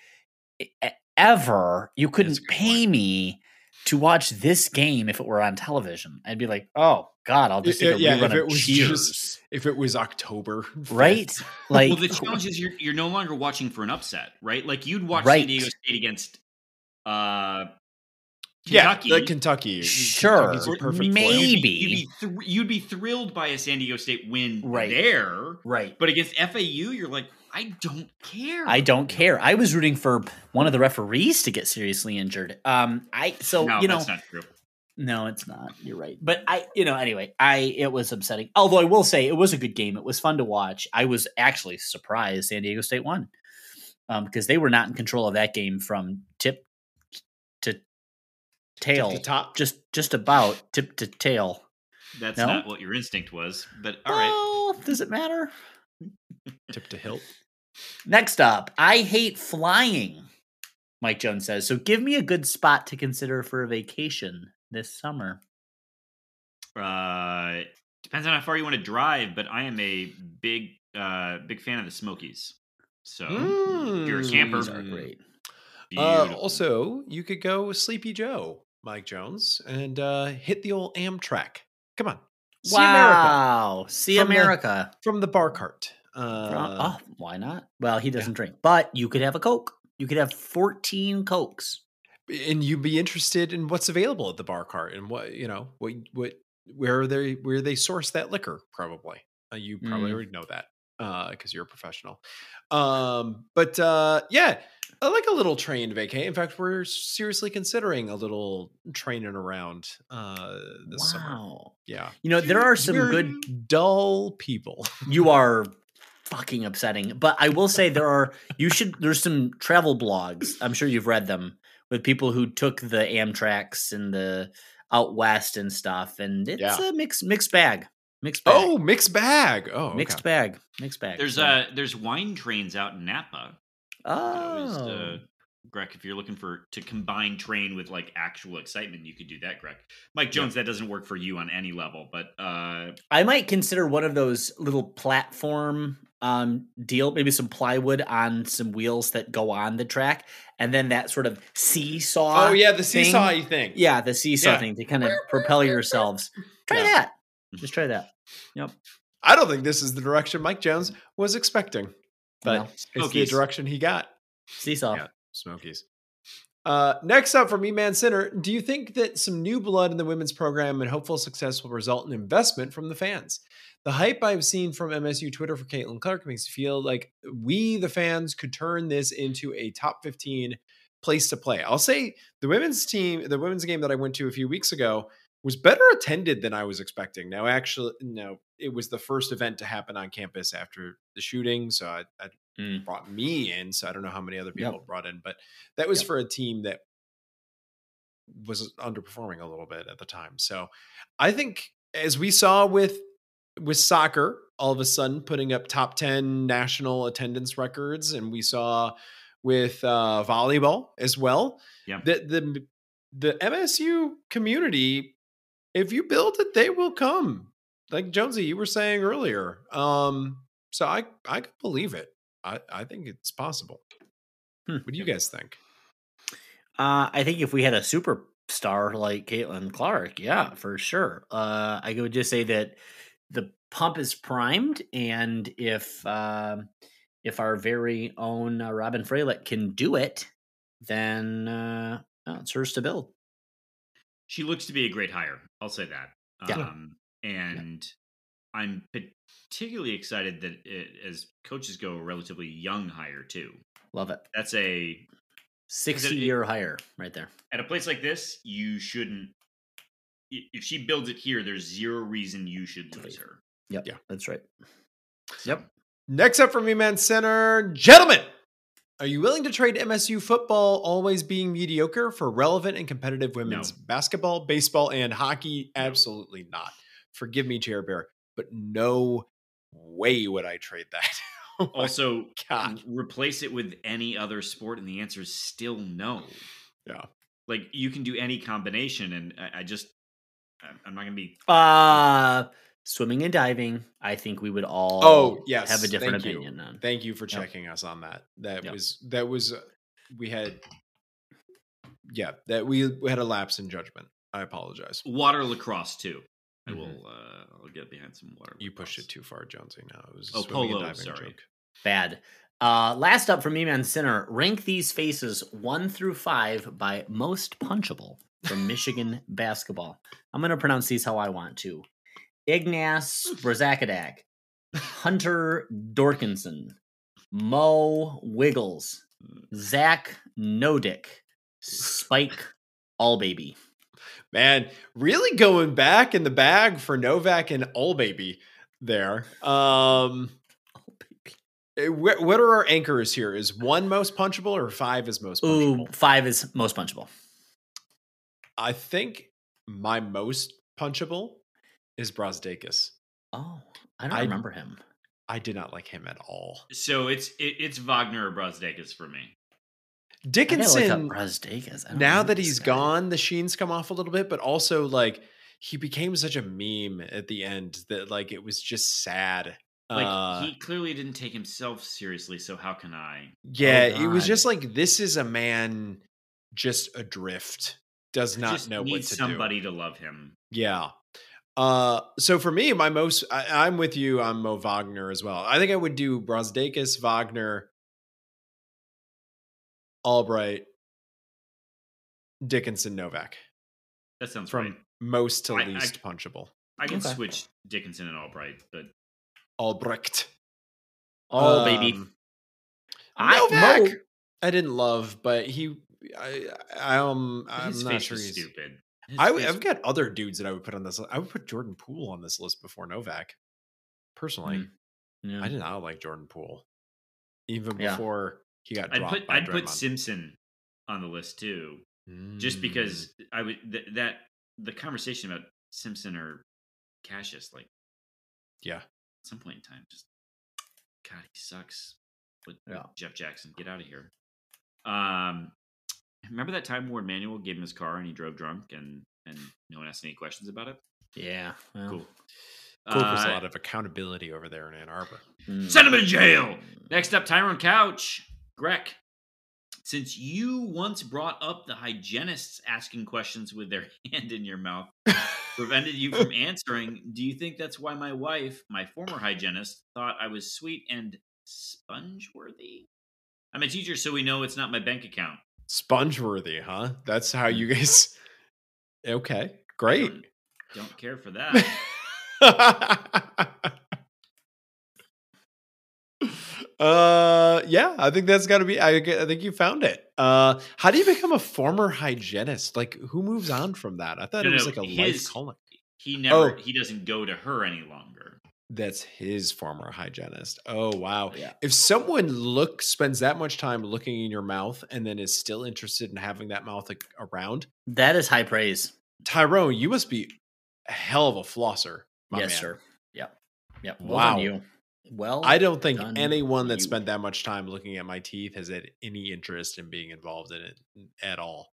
ever. You couldn't a good pay me to watch this game if it were on television. I'd be like, oh God, I'll just Yeah, take a yeah, if rerun it of was Cheers, just- If it was October, [LAUGHS] 5th, right? Like, well, the challenge is you're you're no longer watching for an upset, right? Like you'd watch Right. San Diego State against uh yeah, Kentucky. like Kentucky. Sure, a perfect maybe. You'd be, you'd, be thr- you'd be thrilled by a San Diego State win Right. there, right. but against FAU, you're like, I don't care. I don't care. I was rooting for one of the referees to get seriously injured. Um, I so no, you know, that's not true. no, it's not. You're right. But I, you know, anyway, I it was upsetting. Although I will say it was a good game. It was fun to watch. I was actually surprised San Diego State won, um, because they were not in control of that game from tip to tail, Tip to top. just just about tip to tail. That's No? not what your instinct was. But all right, Well, does it matter? [LAUGHS] tip to hilt. Next up, I hate flying. Mike Jones says, so give me a good spot to consider for a vacation this summer. uh, depends on how far you want to drive. But I am a big uh big fan of the Smokies. So you're a camper. Are great. Uh, also, you could go with Sleepy Joe, Mike Jones, and uh, hit the old Amtrak. Come on, see America wow. See From the- America. from the bar cart. Uh, oh, why not? Well, he doesn't drink, but you could have a Coke. You could have 14 Cokes. and you'd be interested in what's available at the bar cart and what you know what what where they where they source that liquor probably. Uh, you probably Mm. already know that because you're a professional. Um, but uh, yeah, I like a little train vacay. In fact, we're seriously considering a little training around uh, this summer. Yeah, You know, there are some You're good dull people. you [LAUGHS] are fucking upsetting. But I will say there are you should there's some travel blogs. I'm sure you've read them with people who took the Amtraks and the out west and stuff, and it's Yeah. a mixed mixed bag. Mixed bag. Oh, mixed bag. Oh, mixed okay. bag. Mixed bag. There's so- uh there's wine trains out in Napa. Oh That was, uh, Greg, if you're looking for to combine train with like actual excitement, you could do that, Greg. Mike Jones, that doesn't work for you on any level, but uh I might consider one of those little platform um deal, maybe some plywood on some wheels that go on the track, and then that sort of seesaw. Oh yeah, the thing. seesaw thing. Yeah, the seesaw Yeah. thing to kind of propel yourselves. [LAUGHS] Try Yeah. that. Just try that. Yep. I don't think this is the direction Mike Jones was expecting, but No. it's the direction he got. Seesaw. Yeah. Smokies. Uh, next up from Me Man Center, do you think that some new blood in the women's program and hopeful success will result in investment from the fans? The hype I've seen from MSU Twitter for Caitlin Clark makes me feel like we, the fans, could turn this into a top 15 place to play. I'll say the women's team, the women's game that I went to a few weeks ago was better attended than I was expecting. Now, actually, no, it was the first event to happen on campus after the shooting. So I, I Mm. brought me in. So I don't know how many other Yep. people brought in, but that was Yep. for a team that was underperforming a little bit at the time. So I think as we saw with with soccer, all of a sudden putting up top 10 national attendance records, and we saw with uh, volleyball as well. Yeah. The the the MSU community, if you build it, they will come. Like Jonesy, you were saying earlier. Um, so I I could believe it. I, I think it's possible. Hmm. What do you guys think? Uh, I think if we had a superstar like Caitlin Clark, yeah, for sure. Uh, I would just say that the pump is primed, and if um if our very own uh, Robyn Fralick can do it, then uh, well, it's hers to build. She looks to be a great hire. I'll say that. Yeah. Um, and I'm particularly excited that it, as coaches go, a relatively young hire too. Love it. That's a Sixty year hire right there. at a place like this, you shouldn't. If she builds it here, there's zero reason you should To lose her. Yep. Yeah. that's right. Yep. Next up from Me Man Center, gentlemen, are you willing to trade MSU football always being mediocre for relevant and competitive women's No. basketball, baseball, and hockey? Absolutely not. Forgive me, Chair Bear, but no way would I trade that. [LAUGHS] Oh Also, God. replace it with any other sport, and the answer is still no. Yeah. Like you can do any combination, and I, I just, I'm I'm not gonna be. Uh swimming and diving. I think we would all Oh, yes, have a different thank you. opinion on. Thank you for Yep. checking us on that. That Yep. was that was uh, we had yeah, that we, we had a lapse in judgment. I apologize. Water lacrosse too. I Mhm. will. Uh, I'll get behind some water. You pushed it too far, Jonesy. No, it was a Oh, swimming and polo, diving sorry. joke. Bad. Uh, last up for me, man, Sinner. Rank these faces one through five by most punchable from Michigan basketball. I'm going to pronounce these how I want to. Ignas Brazakadak, [LAUGHS] Hunter Dorkinson, Mo Wiggles, Zach Nodick, Spike Allbaby. Man, really going back in the bag for Novak and Baby there. Um Allbaby. eh, what are our anchors here? Is one most punchable or five is most Ooh, five is most punchable. I think my most punchable is Brazdeikis. Oh, I don't I- remember him. I did not like him at all. So it's it, it's Wagner or Brazdeikis for me. I gotta look up Dickinson, Brazdeikis. Now that this he's guy. gone, the sheens come off a little bit, but also like he became such a meme at the end that like it was just sad. Like Uh, he clearly didn't take himself seriously. So how can I? Yeah, Oh, it was just like this is a man just adrift, does not Just know what needs to somebody to love him. Yeah. Uh, so for me, my most I, I'm with you on Mo Wagner as well. I think I would do Brazdeikis, Wagner, Albright, Dickinson, Novak That sounds from right. most to I- I- least punchable. I can Okay. switch Dickinson and Albright, but Albrecht. Oh, baby. Um, I- Novak, Mo- I didn't love, but he, I, I um, I'm His not sure he's. stupid. I, have got other dudes that I would put on this. I would put Jordan Poole on this list before Novak. Personally, Mm, Yeah. I did not like Jordan Poole, even Yeah. before he got I'd put I'd put Simpson on the list too, just Mm. because I would th- that the conversation about Simpson or Cassius, like yeah, at some point in time, just God, he sucks. With Yeah. Jeff Jackson, get out of here. Um, remember that time where Manuel gave him his car and he drove drunk and and no one asked any questions about it? Yeah. well, Cool. Cool, there's a Uh, lot of accountability over there in Ann Arbor. mm. Send him to jail. Next up, Tyrone Couch. Greg, since you once brought up the hygienists asking questions with their [LAUGHS] hand in your mouth [LAUGHS] prevented you from answering, do you think that's why my wife, my former hygienist, thought I was sweet and sponge worthy? I'm a teacher, so we know it's not my bank account. Spongeworthy, huh? That's how you guys. [LAUGHS] Okay, great. Don't, don't care for [LAUGHS] that. uh, yeah, I think that's got to be. I, I think you found it. Uh, how do you become a former hygienist? Like, who moves on from that? I thought No, it was no, like a his- life calling. He never, Oh. he doesn't go to her any longer. That's his former hygienist. Oh wow! Yeah. If someone look spends that much time looking in your mouth and then is still interested in having that mouth around, That is high praise. Tyrone, you must be a hell of a flosser, my yes, man. sir. Yep. Yep. Well Wow. you. Well, I don't think anyone that you. spent that much time looking at my teeth has had any interest in being involved in it at all.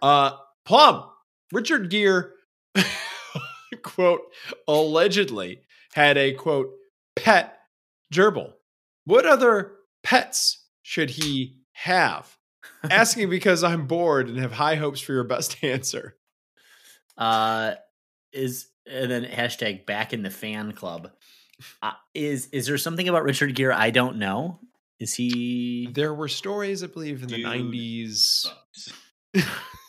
Uh Plum, Richard Gere [LAUGHS] quote allegedly had a quote pet gerbil. What other pets should he have? Asking because I'm bored and have high hopes for your best [LAUGHS] answer. uh, is and then hashtag back in the fan club. Uh, is is there something about Richard Gere I don't know? Is he? There were stories, I believe, in the 90s [LAUGHS]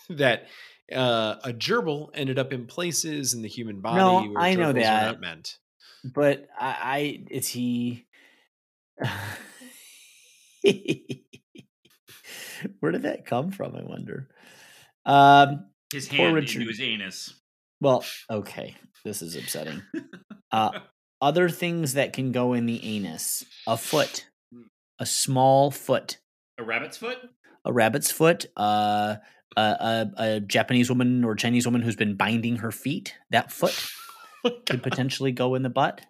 that uh, a gerbil ended up in places in the human body. No, where I know that. meant. But I, I is he? [LAUGHS] Where did that come from? I wonder. Um. His hand Richard. into his anus. Well, okay. This is upsetting. [LAUGHS] Uh, other things that can go in the anus: a foot, a small foot, A rabbit's foot? a rabbit's foot, uh, a, a, a Japanese woman or Chinese woman who's been binding her feet. That foot [LAUGHS] could potentially go in the butt.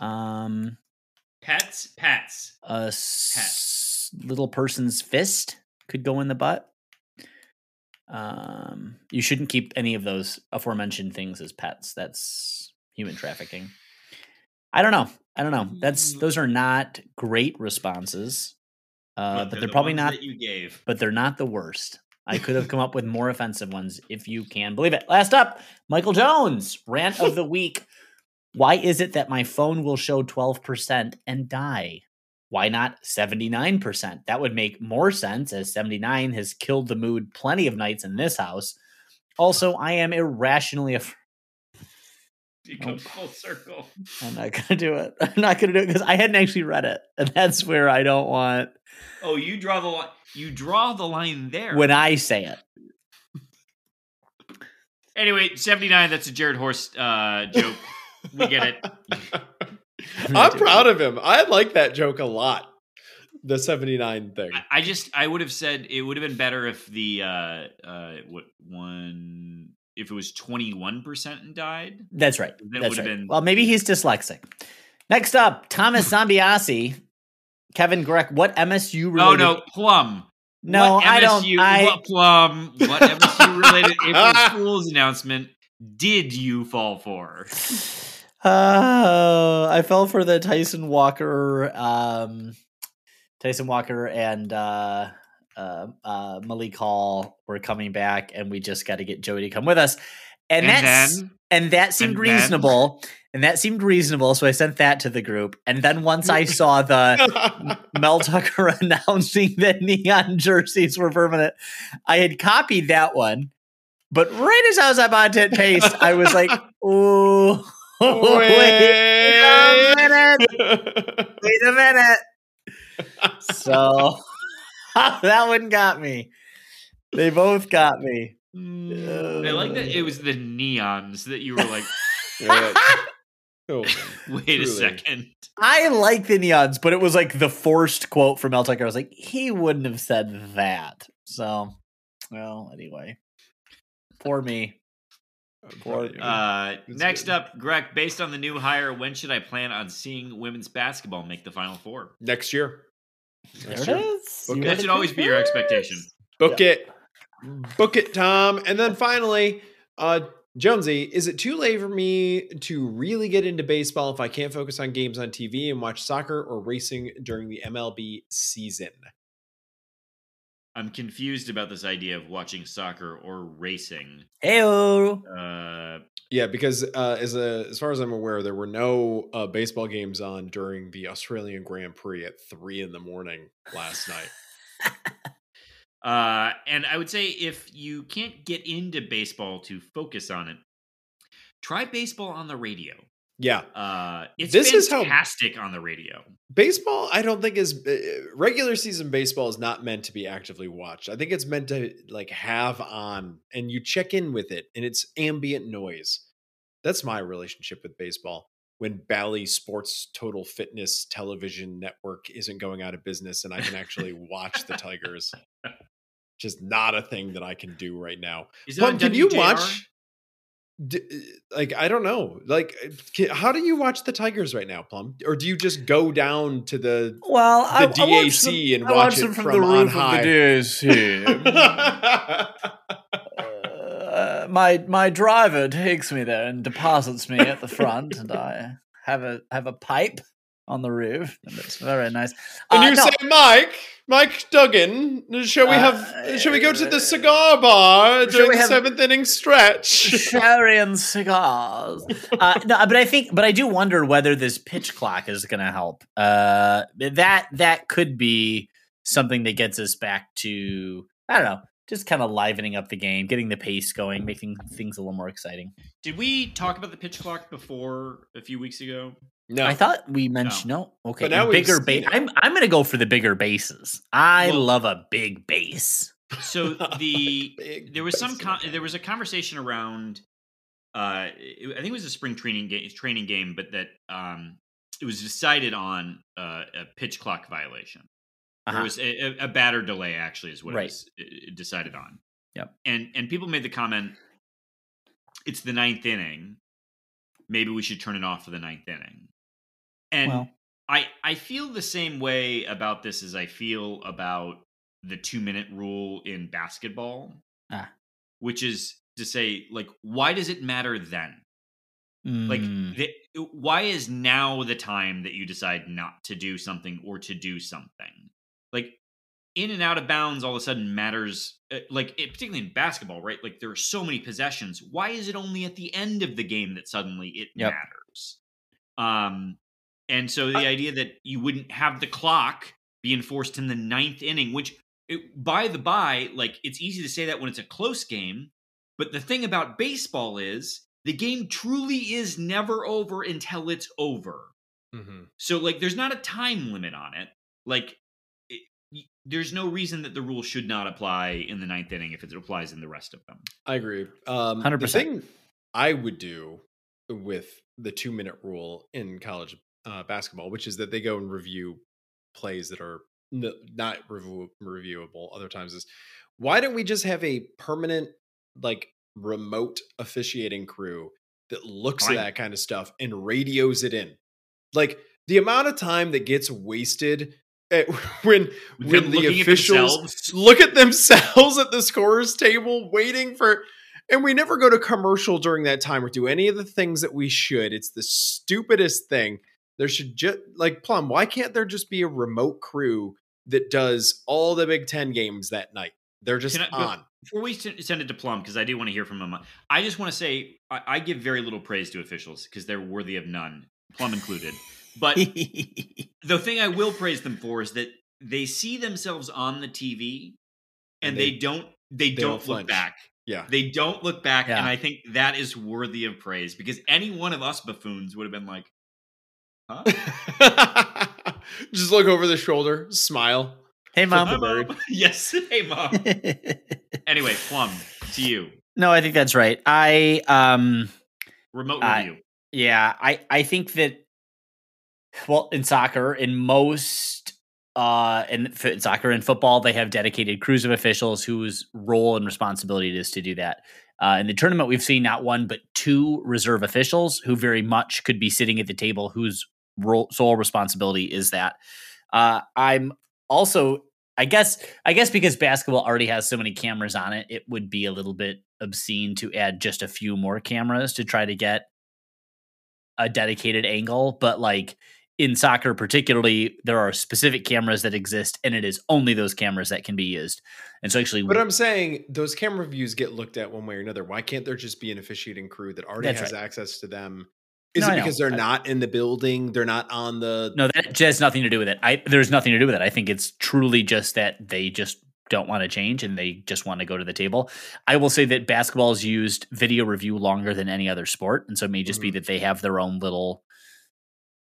Um, Pets? Pets. a s- little person's fist could go in the butt. Um, you shouldn't keep any of those aforementioned things as pets. That's human trafficking. I don't know. I don't know. That's Mm. those are not great responses, uh, but they're, the probably not. that you gave. But they're not the worst. I could have come up with more offensive ones if you can believe it. Last up, Michael Jones rant of the week. Why is it that my phone will show twelve percent and die? Why not 79%? That would make more sense as 79 has killed the mood plenty of nights in this house. Also, I am irrationally afraid. You come full circle. I'm not going to do it. [LAUGHS] I'm not going to do it because I hadn't actually read it. And that's where I don't want Oh, you draw the line. You draw the line there. when I say it. anyway, seventy nine. That's a Jared Horst uh, joke. We get it. [LAUGHS] I'm proud of him. I like that joke a lot. The 79 thing. I, I just I would have said it would have been better if the uh uh what one if it was twenty one percent and died. That's right. Then That's would've right. been- Well, maybe he's dyslexic. Next up, Thomas Zambiasi. Kevin Greck, what MSU No, related? no, plum. no, What I don't. I, what plum? What MSU related [LAUGHS] April Fools announcement did you fall for? Uh, [SIGHS] I fell for the Tyson Walker, um, Tyson Walker and uh, uh, uh, Malik Hall were coming back, and we just got to get Joey to come with us. And, And that's then? and that seemed And then? reasonable, and that seemed reasonable. So I sent that to the group, and then once I [LAUGHS] saw the [LAUGHS] Mel Tucker [LAUGHS] announcing that neon jerseys were permanent. I had copied that one, but right as I was about to hit paste, I was like, "Oh, wait a Wait minute! minute. Wait a minute. So [LAUGHS] that one got me. They both got me. I like that it was the neons that you were like, [LAUGHS] [LAUGHS] Oh, wait Truly. a second. I like the neons, but it was like the forced quote from El Tucker. I was like, he wouldn't have said that. So, well, anyway, poor me. Poor- Uh, next good. up, Greg, based on the new hire, when should I plan on seeing women's basketball make the Final Four? next year. There Next it year. is. Okay. You That heard should always be your expectation. first. Book it. Book it, Tom. And then finally, uh, Jonesy, is it too late for me to really get into baseball if I can't focus on games on TV and watch soccer or racing during the MLB season? I'm confused about this idea of watching soccer or racing. Heyo. Uh, Yeah, because uh, as a, as far as I'm aware, there were no uh, baseball games on during the Australian Grand Prix at three in the morning last night. [LAUGHS] uh, and I would say if you can't get into baseball to focus on it, try baseball on the radio. Yeah, Uh, it's This is how- fantastic on the radio. baseball i don't think is uh, regular season baseball is not meant to be actively watched. I think it's meant to like have on and you check in with it and it's ambient noise. That's my relationship with baseball. When bally sports total fitness television network isn't going out of business and i can actually watch the tigers [LAUGHS] just not a thing that i can do right now. Is it on Plum, can you watch like I don't know. Like, can, how do you watch the Tigers right now, Plum? Or do you just go down to the Well, I, the I watch DAC them- and watch watch it from, from the on roof high. of the DAC. [LAUGHS] uh, my my driver takes me there and deposits me at the front, and I have a have a pipe on the roof, and it's very nice. and Uh, you no, say, Mike, Mike Duggan, shall we Uh, have? shall we go to the cigar bar during the seventh inning stretch? sherry and cigars. [LAUGHS] Uh, no, but I think, but I do wonder whether this pitch clock is going to help. Uh, that that could be something that gets us back to I don't know, just kind of livening up the game, getting the pace going, making things a little more exciting. Did we talk about the pitch clock before a few weeks ago? No, I thought we mentioned no. Okay, But now bigger base. I'm I'm going to go for the bigger bases. I Well- love a big base. So [LAUGHS] the Big there was some con- there was a conversation around uh it- I think it was a spring training game training game but that um it was decided on uh, a pitch clock violation. There Uh-huh. was a, a- a batter delay actually is what Right. it was uh, decided on. Yep. And and people made the comment it's the ninth inning. Maybe we should turn it off for the ninth inning. And Well. I I feel the same way about this as I feel about the two minute rule in basketball. Ah. Which is to say, like, why does it matter then? Like, Mm, the, why is now the time that you decide not to do something or to do something? Like, in and out of bounds all of a sudden matters. uh, Like, it, particularly in basketball, right? Like, there are so many possessions. Why is it only at the end of the game that suddenly it Yep. matters? Um, and so the idea that you wouldn't have the clock be enforced in the ninth inning, which, it, by the by, like, it's easy to say that when it's a close game. But the thing about baseball is the game truly is never over until it's over. Mhm. So like there's not a time limit on it. Like it, y- there's no reason that the rule should not apply in the ninth inning if it applies in the rest of them. I agree. Um, 100%. The thing I would do with the two minute rule in college uh, basketball, which is that they go and review plays that are n- not review- reviewable other times, is why don't we just have a permanent, like, remote officiating crew that looks Fine. at that kind of stuff and radios it in? Like, the amount of time that gets wasted [LAUGHS] at, when Them when the looking at officials look at themselves at the scorers table waiting for and we never go to commercial during that time or do any of the things that we should it's the stupidest thing there should just like plum why can't there just be a remote crew that does all the big 10 games that night they're just I- on Before we send it to Plum, because I do want to hear from him, I just want to say I, I give very little praise to officials because they're worthy of none, Plum included. But [LAUGHS] the thing I will praise them for is that they see themselves on the TV and, And they, they- don't they, they don't, don't look flinch. back. yeah They don't look back, Yeah. and I think that is worthy of praise because any one of us buffoons would have been like, Huh? [LAUGHS] Just look over the shoulder, smile. Hey, mom. the bird. Mom. [LAUGHS] yes. Hey, mom. [LAUGHS] Anyway, Plum, to you. no, I think that's right. I um Remote Uh, review. Yeah, I I think that well, in soccer, in most uh in, f- in soccer and football, they have dedicated crews of officials whose role and responsibility it is to do that. Uh, in the tournament, we've seen not one but two reserve officials who very much could be sitting at the table, whose role, sole responsibility is that. Uh, I'm also, I guess, I guess because basketball already has so many cameras on it, it would be a little bit obscene to add just a few more cameras to try to get a dedicated angle, but like in soccer particularly there are specific cameras that exist and it is only those cameras that can be used. And so actually But I'm saying those camera views get looked at one way or another. Why can't there just be an officiating crew that already has right. access to them? Is No, it because they're not in the building? They're not on the. no that has nothing to do with it. I there's nothing to do with it. I think it's truly just that they just don't want to change and they just want to go to the table. I will say that basketball has used video review longer than any other sport and so it may just be Mhm. that they have their own little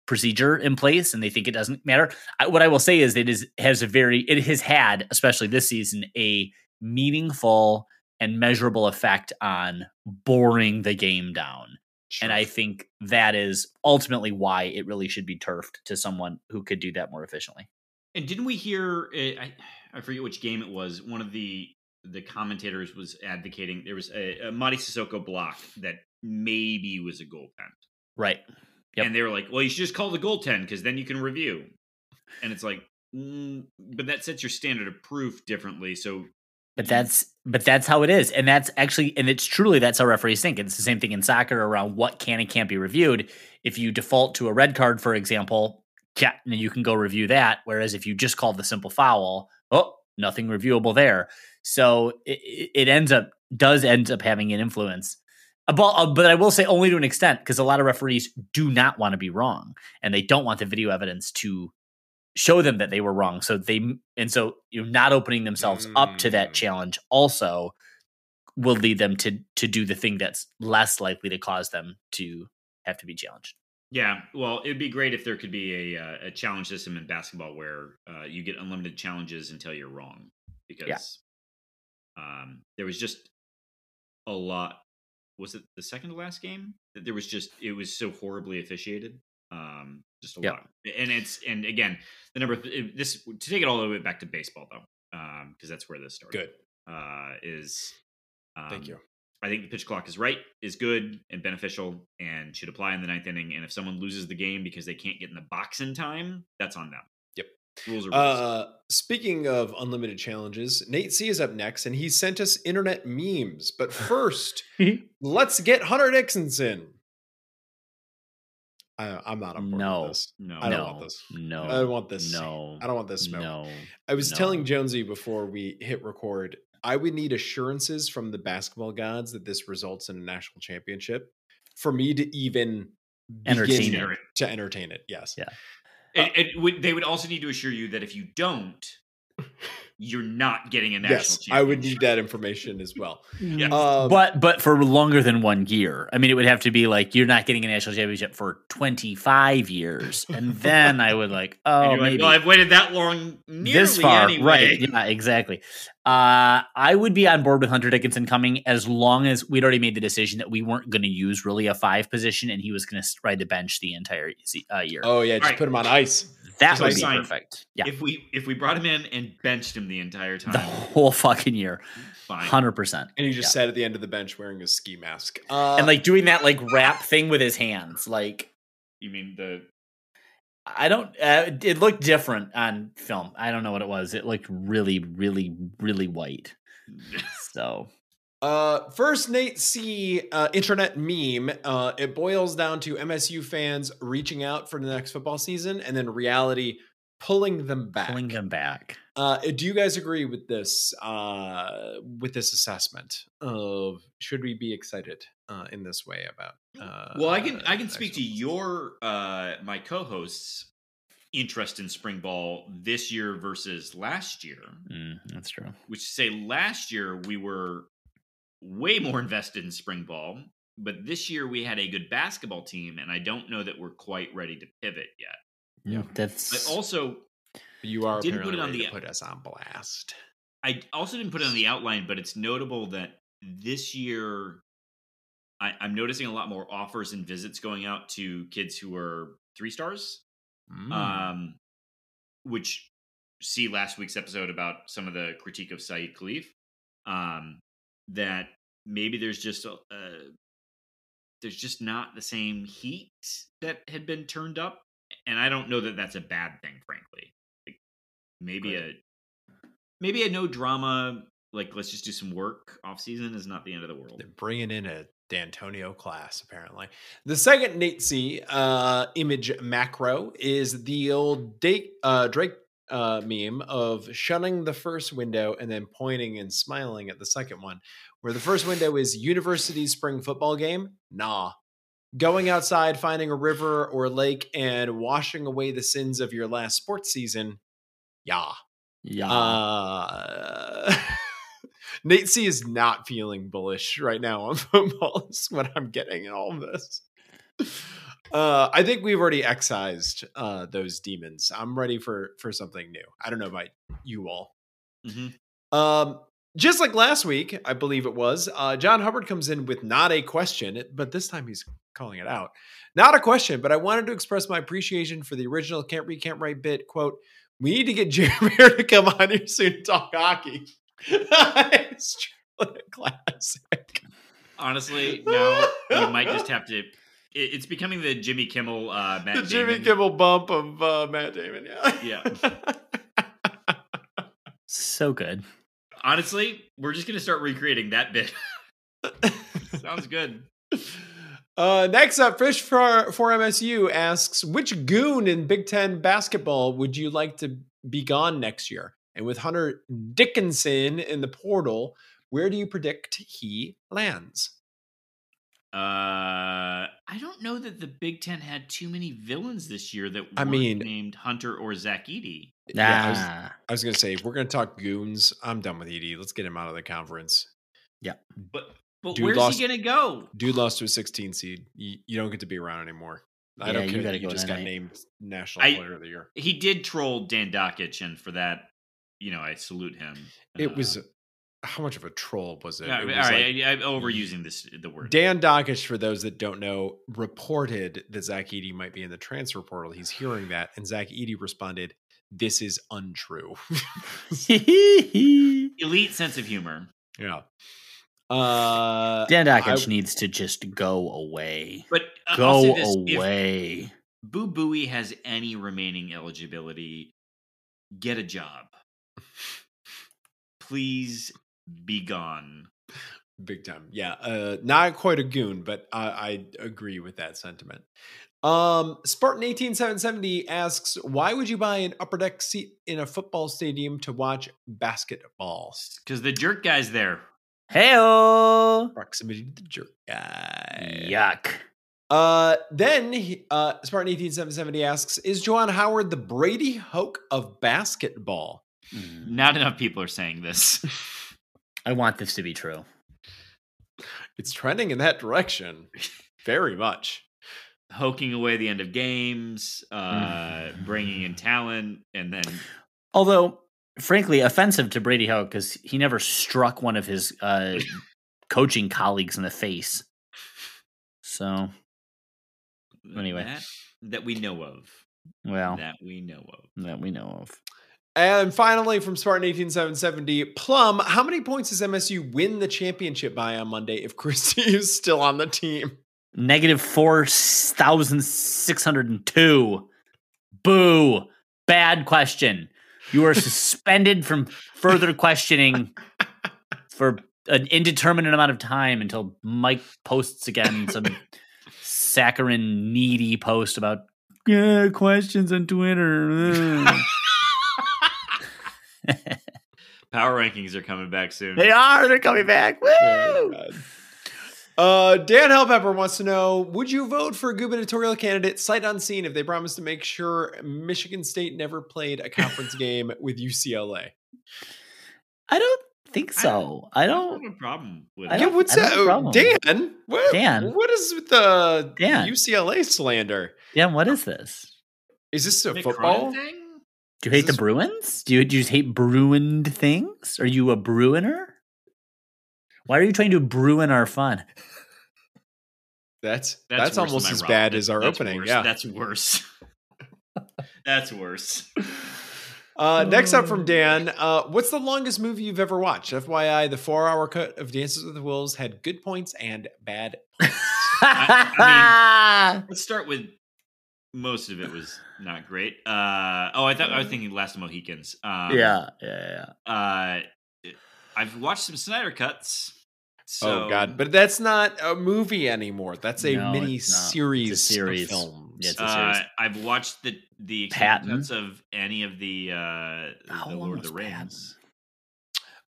procedure in place and they think it doesn't matter. I, what I will say is it is has a very it has had especially this season a meaningful and measurable effect on boring the game down. And I think that is ultimately why it really should be turfed to someone who could do that more efficiently. And didn't we hear? uh, I I forget which game it was. One of the the commentators was advocating there was a, a Mady Sissoko block that maybe was a goal goaltend, Right. Yep. and they were like, "Well, you should just call the goal goaltend because then you can review." And it's like, mm, but that sets your standard of proof differently. So But that's but that's how it is. And that's actually and it's truly that's how referees think. It's the same thing in soccer around what can and can't be reviewed. If you default to a red card, for example, yeah, and you can go review that. Whereas if you just call the simple foul, oh, nothing reviewable there. So it, it- ends up does end up having an influence. Uh, but I will say only to an extent because a lot of referees do not want to be wrong and they don't want the video evidence to show them that they were wrong. So they and so you know not opening themselves up to that Mm. challenge also will lead them to to do the thing that's less likely to cause them to have to be challenged. yeah, well, it'd be great if there could be a uh, a challenge system in basketball where uh, you get unlimited challenges until you're wrong because um, there was just a lot. Was it the second to last game that there was just it was so horribly officiated? Um, just a Yep. lot, and it's and again the number this to take it all the way back to baseball though, Um, because that's where this started. Good. uh, is um, Thank you. I think the pitch clock is right, is good and beneficial, and should apply in the ninth inning. And if someone loses the game because they can't get in the box in time, that's on them. Yep. Rules are rules. Uh, speaking of unlimited challenges, Nate C is up next, and he sent us internet memes. But [LAUGHS] first, let's get Hunter Dickinson. I, I'm not on board No. with this. no, I don't no, want this. No. I don't want this. No. I don't want this smoke. No. I was No. telling Jonesy before we hit record, I would need assurances from the basketball gods that this results in a national championship for me to even Entertain begin it. to entertain it. Yes. Yeah. It, uh it would, they would also need to assure you that if you don't, [LAUGHS] you're not getting a national Yes, championship. I would need that information as well. Yeah. Um, but but for longer than one year. I mean, it would have to be like you're not getting a national championship for 25 years, and then I would like, [LAUGHS] oh, you're like, maybe well, I've waited that long, nearly this far, anyway. right? Yeah, exactly. Uh, I would be on board with Hunter Dickinson coming as long as we'd already made the decision that we weren't going to use really a five position, and he was going to ride the bench the entire uh, year. oh yeah, just Alright. put him on ice. that so would be signed- perfect. Yeah, If we if we brought him in and benched him the entire time, the whole fucking year, fine. hundred percent. And he just Yeah. sat at the end of the bench wearing a ski mask. Uh, and like doing that like rap thing with his hands, like. You mean the I don't. Uh, it looked different on film. I don't know what it was. It looked really, really, really white. So [LAUGHS] Uh, first, Nate C. Uh, internet meme. Uh, it boils down to MSU fans reaching out for the next football season, and then reality pulling them back. pulling them back. Uh, do you guys agree with this? Uh, with this assessment of should we be excited uh, in this way about? Uh, well i can i can speak to your uh my co-hosts interest in spring ball this year versus last year Mm, that's true. which say last year we were way more [LAUGHS] invested in spring ball but this year we had a good basketball team, and I don't know that we're quite ready to pivot yet. Yeah, But that's You are Didn't put it on the- put us on blast. I also didn't put it on the outline, but it's notable that this year I, I'm noticing a lot more offers and visits going out to kids who are three stars. Mm. Um, which see last week's episode about some of the critique of Saeed Khalif. Um, that maybe there's just a, uh, there's just not the same heat that had been turned up, and I don't know that that's a bad thing, frankly. Maybe a maybe a no drama like let's just do some work off season is not the end of the world. They're bringing in a D'Antonio class, apparently. The second Nate C uh, image macro is the old Dake, uh, Drake uh, meme of shunning the first window and then pointing and smiling at the second one, where the first window is university spring football game. Nah. Going outside, finding a river or lake, and washing away the sins of your last sports season. Yeah. yeah. Uh, [LAUGHS] Nate C is not feeling bullish right now on [LAUGHS] football. Is what I'm getting in all of this. Uh, I think we've already excised uh, those demons. I'm ready for for something new. I don't know about you all. Mhm. Um, just like last week, I believe it was. Uh, John Hubbard comes in with not a question, but this time he's calling it out. Not a question, but I wanted to express my appreciation for the original "Can't Read, Can't Write" bit. Quote: We need to get [LAUGHS] Jeremy to come on here soon to talk hockey. [LAUGHS] it's truly [LAUGHS] a classic. Honestly, no, you might just have to. it- It's becoming the Jimmy Kimmel, uh, Matt Damon. the Jimmy Damon. Kimmel bump of uh, Matt Damon. Yeah. Yeah. so good. Honestly, we're just gonna start recreating that bit. Sounds good. Uh, next up, Fish for, for MSU asks, which goon in Big Ten basketball would you like to be gone next year? And with Hunter Dickinson in the portal, where do you predict he lands? Uh, I don't know that the Big Ten had too many villains this year that I weren't mean- named Hunter or Zach Edey. Yeah, I was, I was going to say, if we're going to talk goons, I'm done with Edey. Let's get him out of the conference. Yeah, but but Dude where's lost- he gonna go? Dude lost to a 16 seed. You, you don't get to be around anymore. I Yeah, don't care. gotta that You go just got NA. named National I- Player of the Year. He did troll Dan Dakich, and for that, you know, I salute him. It Uh, was how much of a troll was it? yeah, it was right, like- I, I'm overusing this the word. Dan Dakich, for those that don't know, reported that Zach Edey might be in the transfer portal. He's hearing that, and Zach Edey responded, "This is untrue." [LAUGHS] [LAUGHS] Elite sense of humor. yeah. Uh, Dan Dakich I- needs to just go away. But uh, Go this, away. Boo Booey has any remaining eligibility, get a job. Please be gone. Big time. Yeah. Uh, not quite a goon, but I, I agree with that sentiment. Um, Spartan 18770 asks, why would you buy an upper deck seat in a football stadium to watch basketball? Because the jerk guy's there. Heyo. Proximity to the jerk guy. Yuck. Uh, then he- uh, Spartan 18770 asks, is Juwan Howard the Brady Hoke of basketball? Mm, Not enough people are saying this. [LAUGHS] I want this to be true. It's trending in that direction very much. Hoking away the end of games, uh, bringing in [LAUGHS] talent, and then Although, frankly, offensive to Brady Hoke because he never struck one of his uh, [LAUGHS] coaching colleagues in the face. So, Anyway. that, that we know of. well, That we know of. that we know of. And finally, from Spartan 18770, Plum, how many points does MSU win the championship by on Monday if [LAUGHS] Christie is still on the team? Negative 4,602. Boo. Bad question. You are suspended from further questioning for an indeterminate amount of time until Mike posts again some saccharine needy post about "Yeah, questions on Twitter. [LAUGHS] Power rankings are coming back soon. they are. They're coming back. Oh, Woo! God. Uh, Dan Hellpepper wants to know Would you vote for a gubernatorial candidate sight unseen if they promised to make sure Michigan State never played a conference [LAUGHS] game with UCLA? I don't think I so. I I don't. have a problem with it. Yeah, what's I don't that? Dan, what, Dan. what is with the Dan. UCLA slander? Dan, what is this? Is this a Mick football? Thing? Do you hate the Bruins? Do you, do you just hate Bruined things? Are you a Bruiner? Why are you trying to Bruin our fun? That's that's, worse almost as Rob. bad That- as our opening. worse. Yeah. that's worse. [LAUGHS] that's worse. [LAUGHS] Uh, next up from Dan, uh, what's the longest movie you've ever watched? FYI, the four-hour cut of Dances with the Wolves had good points and bad. Points. Let's start with most of it was not great. Uh, oh, I thought I was thinking Last of Mohicans. Um, yeah, yeah, yeah. Uh, I've watched some Snyder cuts. So, oh God! But that's not a movie anymore. That's a No, mini it's not. It's a series, series. of films. Yeah, it's a uh. I've watched the the extended Patton. cuts of any of the uh, the Lord of the was Patton? Rings.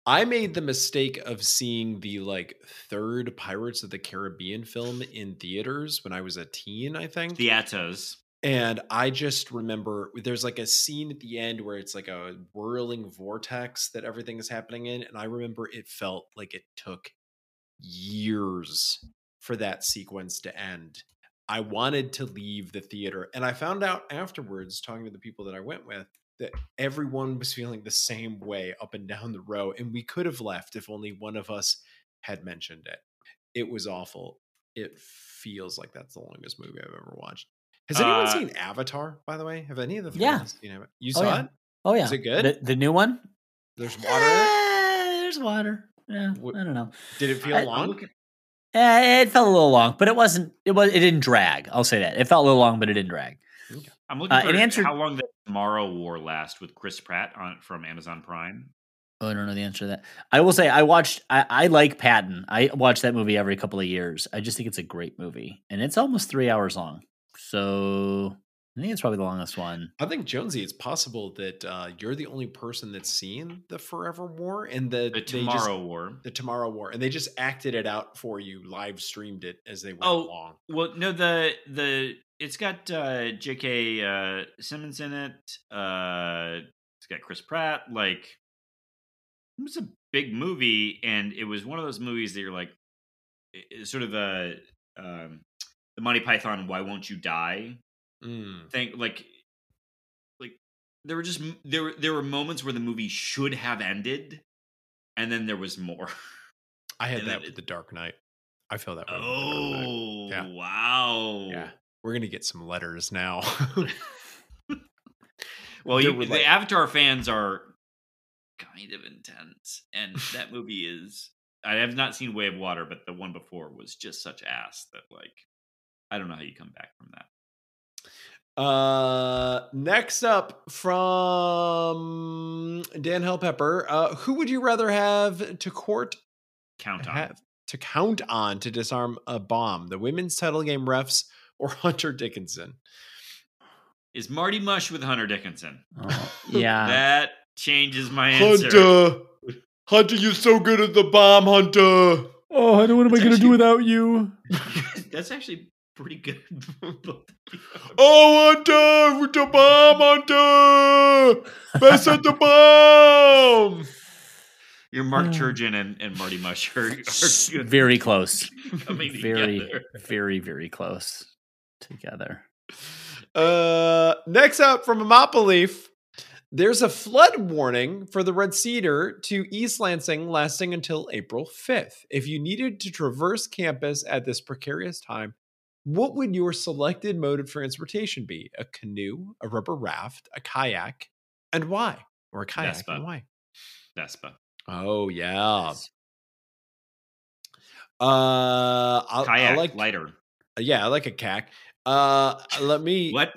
I made the mistake of seeing the like third Pirates of the Caribbean film in theaters when I was a teen, I think. The Atos. And I just remember there's like a scene at the end where it's like a whirling vortex that everything is happening in. And I remember it felt like it took years for that sequence to end. I wanted to leave the theater. And I found out afterwards, talking to the people that I went with, that everyone was feeling the same way up and down the row. And we could have left if only one of us had mentioned it. It was awful. It feels like that's the longest movie I've ever watched. Has anyone Uh, seen Avatar, by the way? Have any of the Yeah. seen it? You Oh, saw yeah. it? Oh yeah, Is it good? The, the new one? There's water in it? There's water. Yeah, I don't know. Did it feel I- long? Eh, it felt a little long, but it wasn't. It was. It didn't drag. I'll say that. It felt a little long, but it didn't drag. I'm looking Uh, for it answered- how long the Tomorrow War last with Chris Pratt on from Amazon Prime. Oh, I don't know the answer to that. I will say I watched. I, I like Patton. I watch that movie every couple of years. I just think it's a great movie, and it's almost three hours long. So I think it's probably the longest one. I think Jonesy, it's possible that uh, you're the only person that's seen the Forever War and the, The they just- Tomorrow War. the Tomorrow War, and they just acted it out for you, live streamed it as they went Oh, along. Well, no, the the it's got uh, J.K. Uh, Simmons in it. Uh, it's got Chris Pratt. Like, it was a big movie, and it was one of those movies that you're like, sort of the um, the Monty Python "Why Won't You Die" Mm. thing. Like, like there were just there were there were moments where the movie should have ended, and then there was more. [LAUGHS] I had And that with it- the Dark Knight. I feel that way. with The Dark Knight. Oh, Yeah. wow! yeah. We're gonna get some letters now. [LAUGHS] [LAUGHS] Well, you, were, the Avatar fans are kind of intense, and that movie is. I have not seen Way of Water, but the one before was just such ass that, like, I don't know how you come back from that. Uh, next up from Dan Hellpepper, uh, who would you rather have to court Count on. have to count on to disarm a bomb? The women's title game refs or [LAUGHS] Hunter Dickinson? Is Marty Mush with Hunter Dickinson? Oh, [LAUGHS] yeah. That changes my answer. Hunter, Hunter, you're so good at the bomb, Hunter. oh, I know what am I gonna do without you? [LAUGHS] That's actually pretty good. [LAUGHS] Oh, Hunter, with the bomb, Hunter, best at the bomb. You're Mark Uh. Turgeon and, and Marty Mush are, are Very close. [LAUGHS] coming Very, together. very, very close together. Uh, next up from Amopoleaf, there's a flood warning for the Red Cedar to East Lansing lasting until April 5th. If you needed to traverse campus at this precarious time, what would your selected mode of transportation be? A canoe, a rubber raft, a kayak, and why? Or a kayak Vespa. and why? Vespa. Oh yeah. Uh, I, Kayak, I like lighter. yeah, I like a cack. Uh, let me What?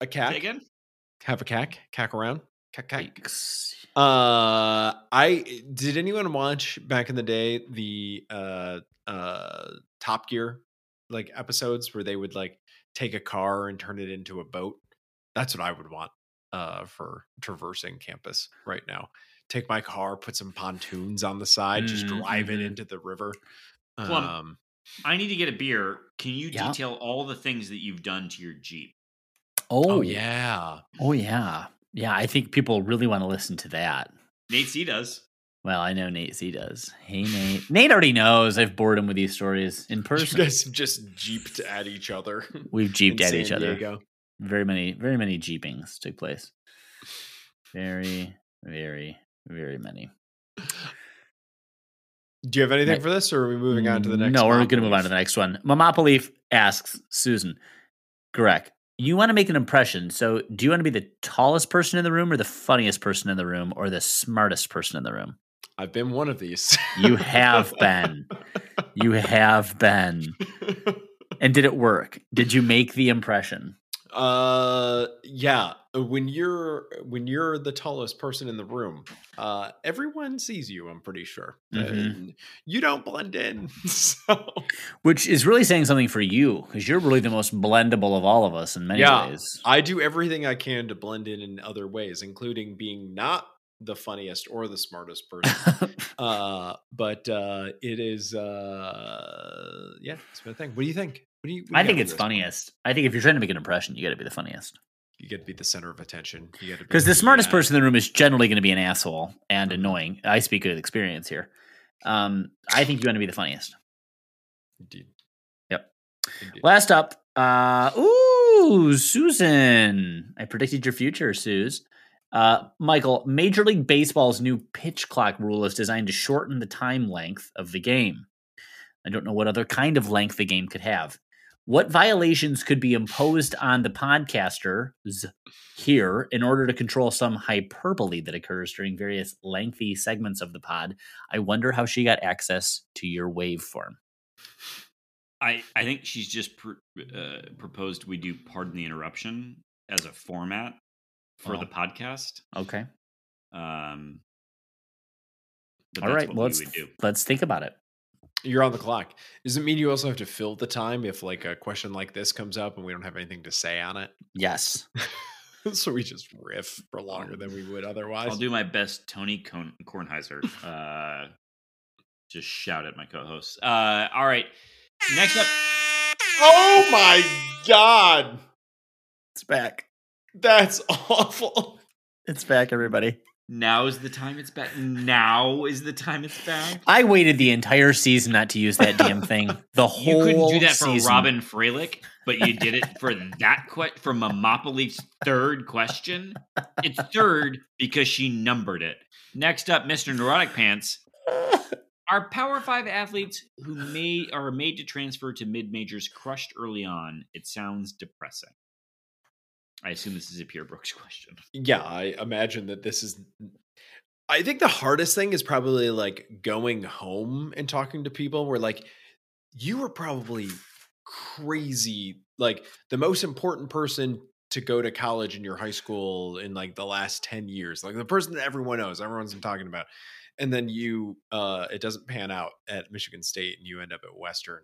a cack. again? Have a cack, cack around, cack, cack. Uh, I did anyone watch back in the day the uh uh Top Gear like episodes where they would like take a car and turn it into a boat? That's what I would want uh for traversing campus right now. Take my car, put some pontoons on the side, just Mm, drive it mhm. into the river. Plum. Um, I need to get a beer. Can you Yeah. detail all the things that you've done to your Jeep? Oh, oh yeah, Oh yeah. Yeah. I think people really want to listen to that. Nate C does. Well, I know Nate Z does. Hey, Nate. [LAUGHS] Nate already knows. I've bored him with these stories in person. You guys have just jeeped at each other. [LAUGHS] We've jeeped at each San other. Diego. Very many, very many jeepings took place. Very, very, very many. Do you have anything for this, or are we moving on to the next? No, we're going to move on to the next one. Mamopoleaf asks Susan, Greg, you want to make an impression. So, do you want to be the tallest person in the room, or the funniest person in the room, or the smartest person in the room? I've been one of these. You have [LAUGHS] been. You have been. And did it work? Did you make the impression? uh, yeah. When you're when you're the tallest person in the room, uh, everyone sees you. I'm pretty sure. Mhm. you don't blend in. [LAUGHS] So Which is really saying something for you because you're really the most blendable of all of us in many Yeah. ways. I do everything I can to blend in in other ways, including being not the funniest or the smartest [LAUGHS] person. uh, but uh, it is uh, yeah, it's been a thing. What do you think? What do you? what I think it's for this one? funniest. I think if you're trying to make an impression, you got to be the funniest. You got to be the center of attention. You got to Because the smartest uh, person in the room is generally going to be an asshole and Mhm. annoying. I speak with experience here. Um, I think you want to be the funniest. Indeed. Yep. Indeed. Last up, uh, ooh, Susan. I predicted your future, Suze. Uh, Michael, Major League Baseball's new pitch clock rule is designed to shorten the time length of the game. I don't know what other kind of length the game could have. What violations could be imposed on the podcasters here in order to control some hyperbole that occurs during various lengthy segments of the pod? I wonder how she got access to your waveform. I, I think she's just pr- uh, proposed we do pardon the interruption as a format for Oh. the podcast. Okay. Um, but All that's right. what Well, we let's would do. let's think about it. You're on the clock. Does it mean you also have to fill the time if like a question like this comes up and we don't have anything to say on it? Yes. [LAUGHS] so we just riff for longer than we would otherwise. I'll do my best, Tony Korn- Kornheiser. [LAUGHS] Uh, just shout at my co-hosts. Uh, all right. Next up, Oh my god, It's back. That's [LAUGHS] awful. It's back, everybody. now is the time it's back. Now is the time it's back. I waited the entire season not to use that damn thing. [LAUGHS] The whole You couldn't do that for season. Robyn Fralick, but you did it for that que- for Mamopoly's third question. It's third because she numbered it. Next up, Mr. Neurotic Pants. [LAUGHS] Are Power Five athletes who may are made to transfer to mid majors crushed early on? It sounds depressing. I assume this is a Pierre Brooks [LAUGHS] question. Yeah, I imagine that this is. I think the hardest thing is probably like going home and talking to people where like you were probably crazy, like the most important person to go to college in your high school in like the last 10 years, like the person that everyone knows, everyone's been talking about. And then you, uh, it doesn't pan out at Michigan State and you end up at Western.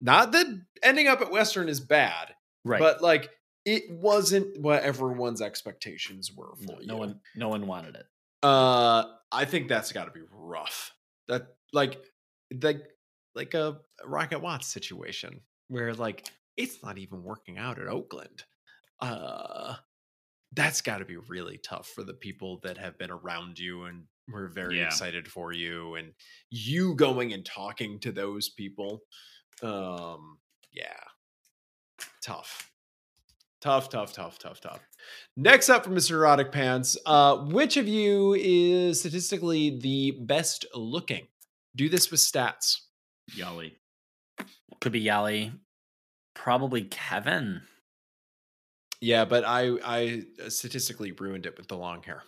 Not that ending up at Western is bad, right. but like it wasn't what everyone's expectations were for no, you. no one no one wanted it. Uh, I think that's got to be rough. That like like like a Rocket Watts situation where like it's not even working out at Oakland. Uh, that's got to be really tough for the people that have been around you and were very Yeah. excited for you, and you going and talking to those people. Um, yeah, tough. Tough, tough, tough, tough, tough. Next up from Mr. Erotic Pants, uh, which of you is statistically the best looking? Do this with stats. Yali. Could be Yali. Probably Kevin. Yeah, but I I statistically ruined it with the long hair.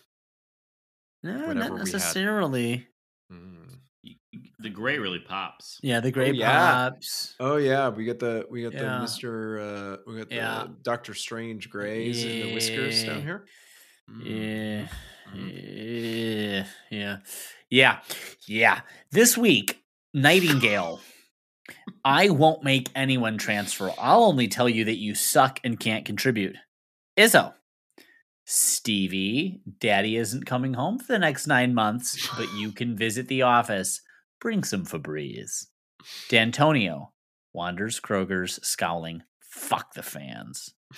No, Whatever not necessarily. Mm. Y- y- The gray really pops. Yeah, the gray yeah. pops. Oh yeah, we got the we got Yeah. the Mister uh, we got Yeah. the Doctor Strange grays and the whiskers down Yeah. here. Mm. Yeah. Yeah. Yeah. Yeah. Yeah. This week, Nightingale. I won't make anyone transfer. I'll only tell you that you suck and can't contribute. Izzo. Stevie, daddy isn't coming home for the next nine months, but you can visit the office. Bring some Febreze. D'Antonio wanders Kroger's, scowling. Fuck the fans. [LAUGHS]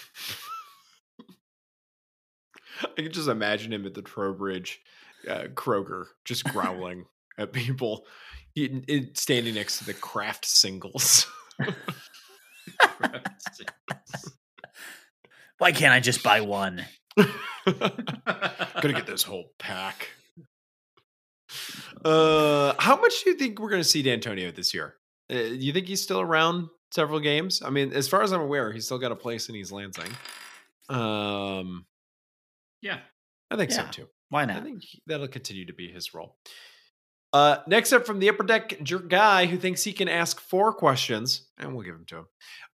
I can just imagine him at the Trowbridge uh, Kroger, just growling. at people he- it- standing next to the Kraft singles. [LAUGHS] Why can't I just buy one? [LAUGHS] Gonna get this whole pack. Uh, how much do you think we're gonna see D'Antonio this year? Uh, you think he's still around several games? I mean, as far as I'm aware, he's still got a place in East Lansing. Um, yeah. I think so too. Why not? I think that'll continue to be his role. Uh, next up from the upper deck, jerk guy who thinks he can ask four questions, and we'll give him to him.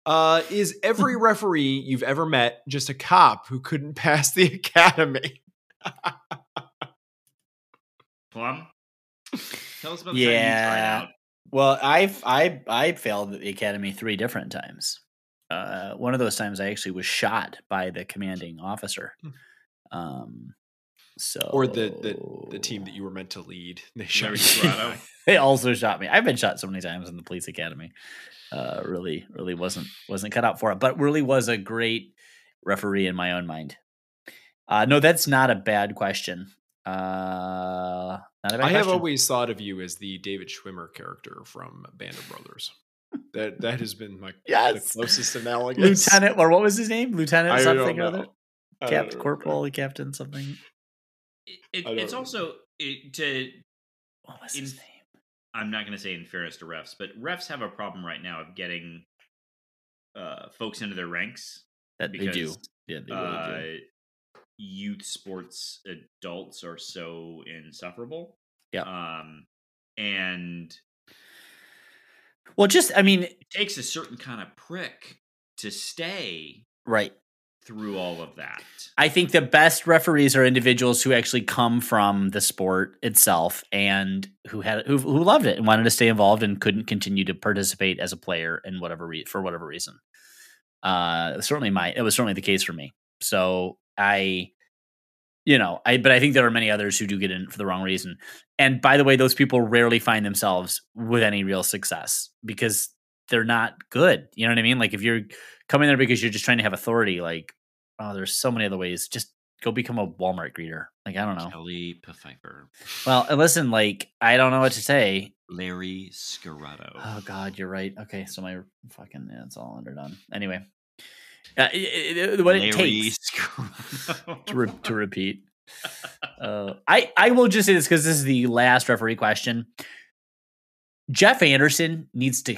Uh, is every [LAUGHS] referee you've ever met just a cop who couldn't [LAUGHS] pass the academy? [LAUGHS] Plum. Tell us about the time you tried Yeah. out. Well, I've I I failed the academy three different times. Uh, one of those times I actually was shot by the commanding officer. Um, so or the, the the team that you were meant to lead? [LAUGHS] They shot Larry you. [LAUGHS] They also shot me. I've been shot so many times in the police academy. Uh, really, really wasn't wasn't cut out for it, but really was a great referee in my own mind. Uh, no, that's not a bad question. Uh, not a bad I have always thought of you as the David Schwimmer character from Band of Brothers. That that has been my [LAUGHS] Yes. the closest [LAUGHS] analogy. Lieutenant, or what was his name? Lieutenant I something or other. Captain know. Corporal, Captain something. It, it, it's know. also it, to. What was In- his name? I'm not going to say in fairness to refs, but refs have a problem right now of getting uh, folks into their ranks That they do. Yeah, they really uh, do. Youth sports adults are so insufferable. Yeah. Um, and Well, just I mean, it takes a certain kind of prick to stay right. through all of that. I think the best referees are individuals who actually come from the sport itself and who had who, who loved it and wanted to stay involved and couldn't continue to participate as a player in whatever re- for whatever reason. Uh, certainly my it was certainly the case for me. So I, you know, I but I think there are many others who do get in for the wrong reason. And by the way, those people rarely find themselves with any real success because they're not good. You know what I mean? Like if you're coming there because you're just trying to have authority, like oh, there's so many other ways. Just go become a Walmart greeter. Like I don't know. Kelly Pfeifer, Well, and listen, like I don't know what to say. Larry Scirotto. Oh God, you're right. Okay, so my fucking yeah, it's all underdone. Anyway, uh, it, it- what it takes to, re- to repeat. Uh, I I will just say this because this is the last referee question. Jeff Anderson needs to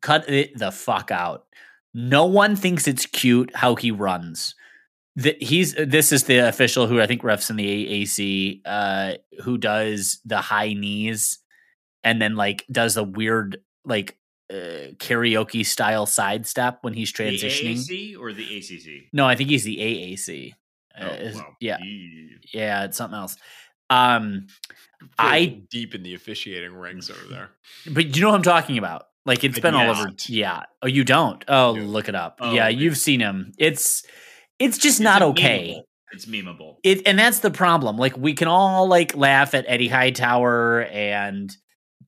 cut it the fuck out. No one thinks it's cute how he runs. That he's this is the official who I think refs in the AAC uh, who does the high knees and then like does the weird like uh, karaoke style sidestep when he's the transitioning. AAC or the ACC? No, I think he's the AAC. Uh, Oh, is- wow. Yeah, yeah, it's something else. Um, I- deep in the officiating ranks over there. but you know what I'm talking about. Like it's I been all over. not. Yeah. Oh, you don't. Oh, No. look it up. Oh, yeah, okay. you've seen him. It's it's just It's not a okay. memeable. It's memeable. It and that's the problem. Like we can all like laugh at Eddie Hightower and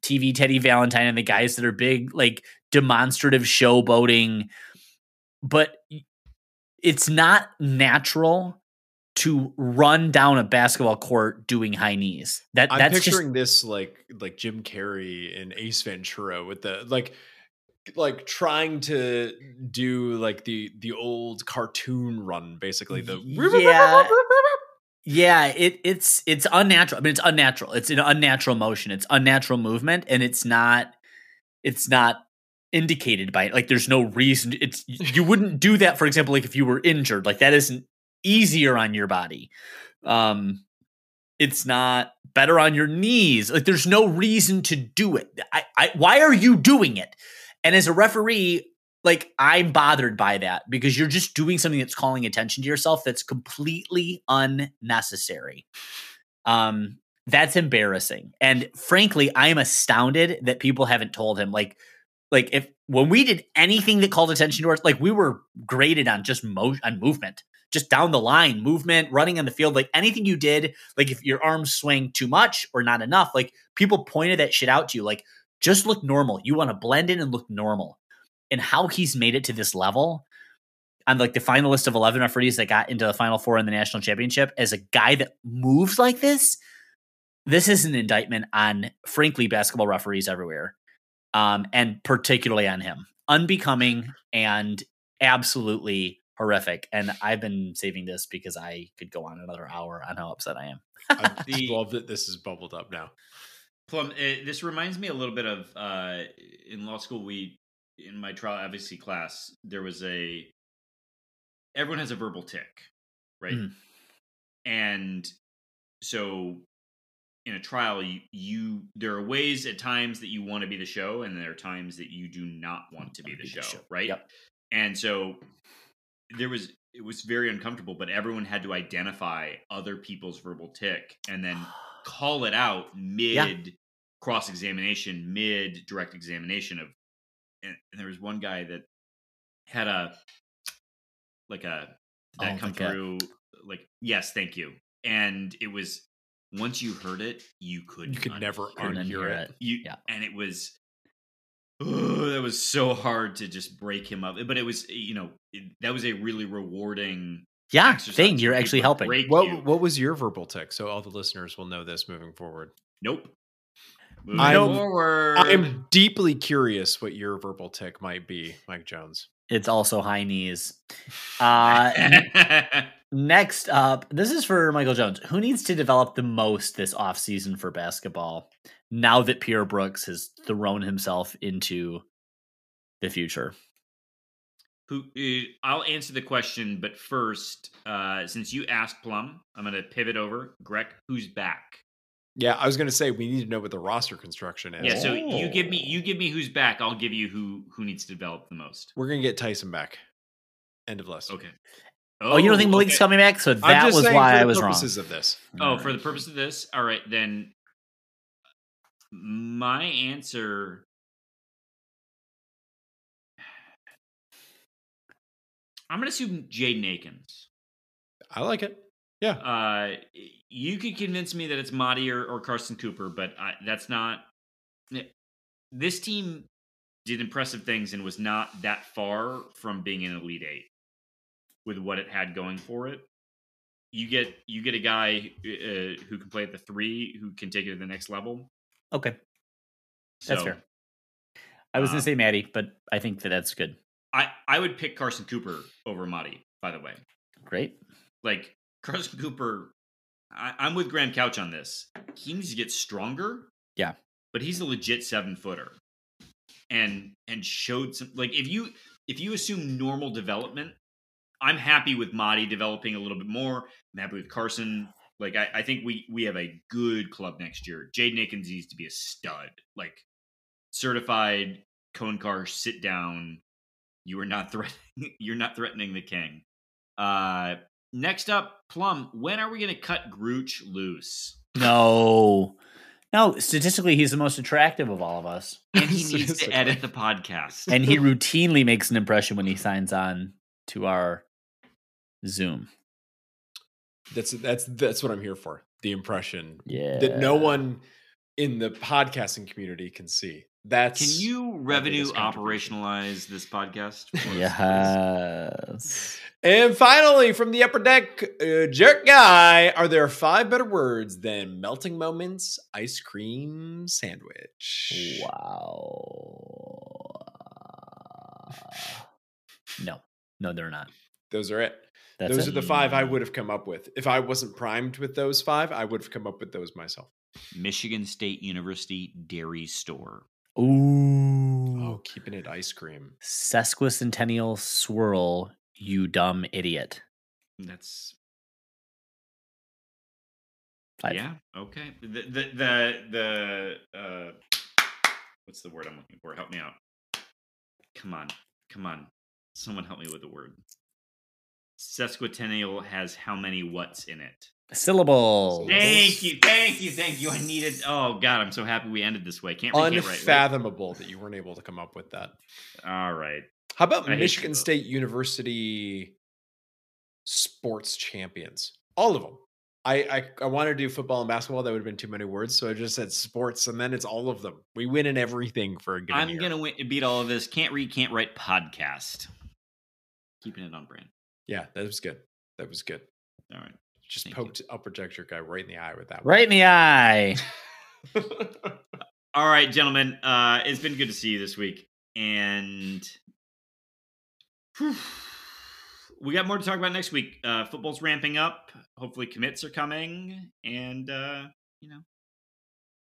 TV Teddy Valentine and the guys that are big like demonstrative showboating, but it's not natural to run down a basketball court doing high knees. That I'm that's just this like like Jim Carrey and Ace Ventura with the like like trying to do like the the old cartoon run basically the Yeah. Yeah, it it's it's unnatural. I mean, it's unnatural. It's an unnatural motion. It's unnatural movement, and it's not it's not indicated by it. Like, there's no reason. It's you [LAUGHS] wouldn't do that, for example, like if you were injured. Like that isn't easier on your body. Um, it's not better on your knees. Like, there's no reason to do it. I, I why are you doing it? And as a referee, like I'm bothered by that because you're just doing something that's calling attention to yourself that's completely unnecessary. Um that's embarrassing. And frankly, I'm astounded that people haven't told him like like if when we did anything that called attention to us like we were graded on just mo- on movement just down the line movement running on the field like anything you did like if your arms swing too much or not enough like people pointed that shit out to you like just look normal you want to blend in and look normal and how he's made it to this level on like the final list of 11 referees that got into the final four in the national championship as a guy that moves like this this is an indictment on, frankly, basketball referees everywhere, um, and particularly on him. Unbecoming and absolutely horrific. And I've been saving this because I could go on another hour on how upset I am. I [LAUGHS] love that this is bubbled up now. Plum, uh, this reminds me a little bit of uh, in law school. We in my trial advocacy class, there was a everyone has a verbal tick, right? Mhm. And so in a trial, you, you there are ways at times that you want to be the show, and there are times that you do not want to be the show, right? Yep. And so there was it was very uncomfortable, but everyone had to identify other people's verbal tick and then [SIGHS] call it out mid cross examination, mid direct examination of, and, and there was one guy that had a like a that Oh, come through like yes, thank you, and it was once you heard it, you could You could never unhear it. it. you Yeah. and it was oh, that was so hard to just break him up but it was eh, you know it, that was a really rewarding Yeah, thing. You're actually helping. What you. what was your verbal tick? So all the listeners will know this moving forward. nope Moving I'm- forward I'm deeply curious what your verbal tick might be, Mike Jones. It's also high knees. Uh, [LAUGHS] next up, this is for Michael Jones. Who needs to develop the most this offseason for basketball now that Pierre Brooks has thrown himself into the future? who uh, I'll answer the question but first uh since you asked Plum I'm going to pivot over Greg who's back Yeah, I was going to say we need to know what the roster construction is. yeah so you give me Oh. you give me who's back I'll give you who who needs to develop the most We're going to get Tyson back. End of list. okay Oh, you don't think oh, Malik's okay. coming back? So that was why I was wrong. For the purposes of this. Oh, for the purpose of this, all right, then my answer I'm gonna assume Jaden Akins. I like it. Yeah. Uh you could convince me that it's Mady or, or Carson Cooper, but I, that's not this team did impressive things and was not that far from being an elite eight with what it had going for it. You get you get a guy uh, who can play at the three, who can take it to the next level. Okay, that's So, fair. I was uh, going to say Mady, but I think that that's good. I I would pick Carson Cooper over Mady. By the way, Great. like Carson Cooper, I, I'm with Graham Couch on this. He needs to get stronger. Yeah. but he's a legit seven footer, and and showed some like if you if you assume normal development, I'm happy with Mady developing a little bit more. I'm happy with Carson. Like I, I think we we have a good club next year. Jaden Akins needs to be a stud, like certified Coen Carr sit down. You are not threatening. [LAUGHS] You're not threatening the king. Uh, next up, Plum. When are we going to cut Grooch loose? No, no. Statistically, he's the most attractive of all of us, [LAUGHS] And he needs to edit the podcast. and he [LAUGHS] routinely makes an impression when he signs on to our Zoom. That's that's that's what I'm here for. The impression Yeah, that no one in the podcasting community can see. That's Can you revenue operationalize this podcast? [LAUGHS] for us, Yes. And finally, from the upper deck, uh, jerk guy, are there five better words than melting moments ice cream sandwich? Wow. No, no, they're not. Those are it. That's those it. are the five I would have come up with. If I wasn't primed with those five, I would have come up with those myself. Michigan State University Dairy Store. Ooh. Oh, keeping it ice cream. Sesquicentennial swirl, you dumb idiot. That's Five. yeah okay. The the the, the uh, what's the word I'm looking for? Help me out. Come on, come on. Someone help me with the word. Sesquicentennial has how many what's in it? Syllables. Thank you, thank you, thank you. I needed. Oh God, I'm so happy we ended this way. Can't write, right? Unfathomable that you weren't able to come up with that. All right. How about I Michigan. State University sports champions? All of them. I, I I wanted to do football and basketball. That would have been too many words, so I just said sports, and then it's all of them. We win in everything for a given I'm year. gonna win, beat all of this. Can't read, can't write. Podcast. Keeping it on brand. Yeah, that was good. That was good. All right. Just Thank you. poked upper projector guy right in the eye with that. Right in the eye. [LAUGHS] All right, gentlemen. Uh, it's been good to see you this week, and whew, we got more to talk about next week. Uh, football's ramping up. Hopefully, commits are coming, and uh, you know,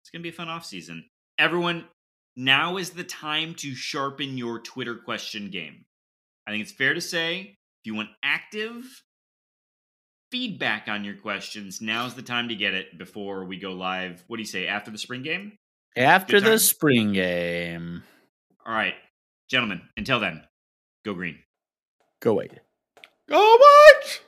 it's gonna be a fun off season. Everyone, now is the time to sharpen your Twitter question game. I think it's fair to say if you want active feedback on your questions, now's the time to get it before we go live. What do you say after the spring game? After the spring game. All right, gentlemen, until then, go green. Go white. Go Mike!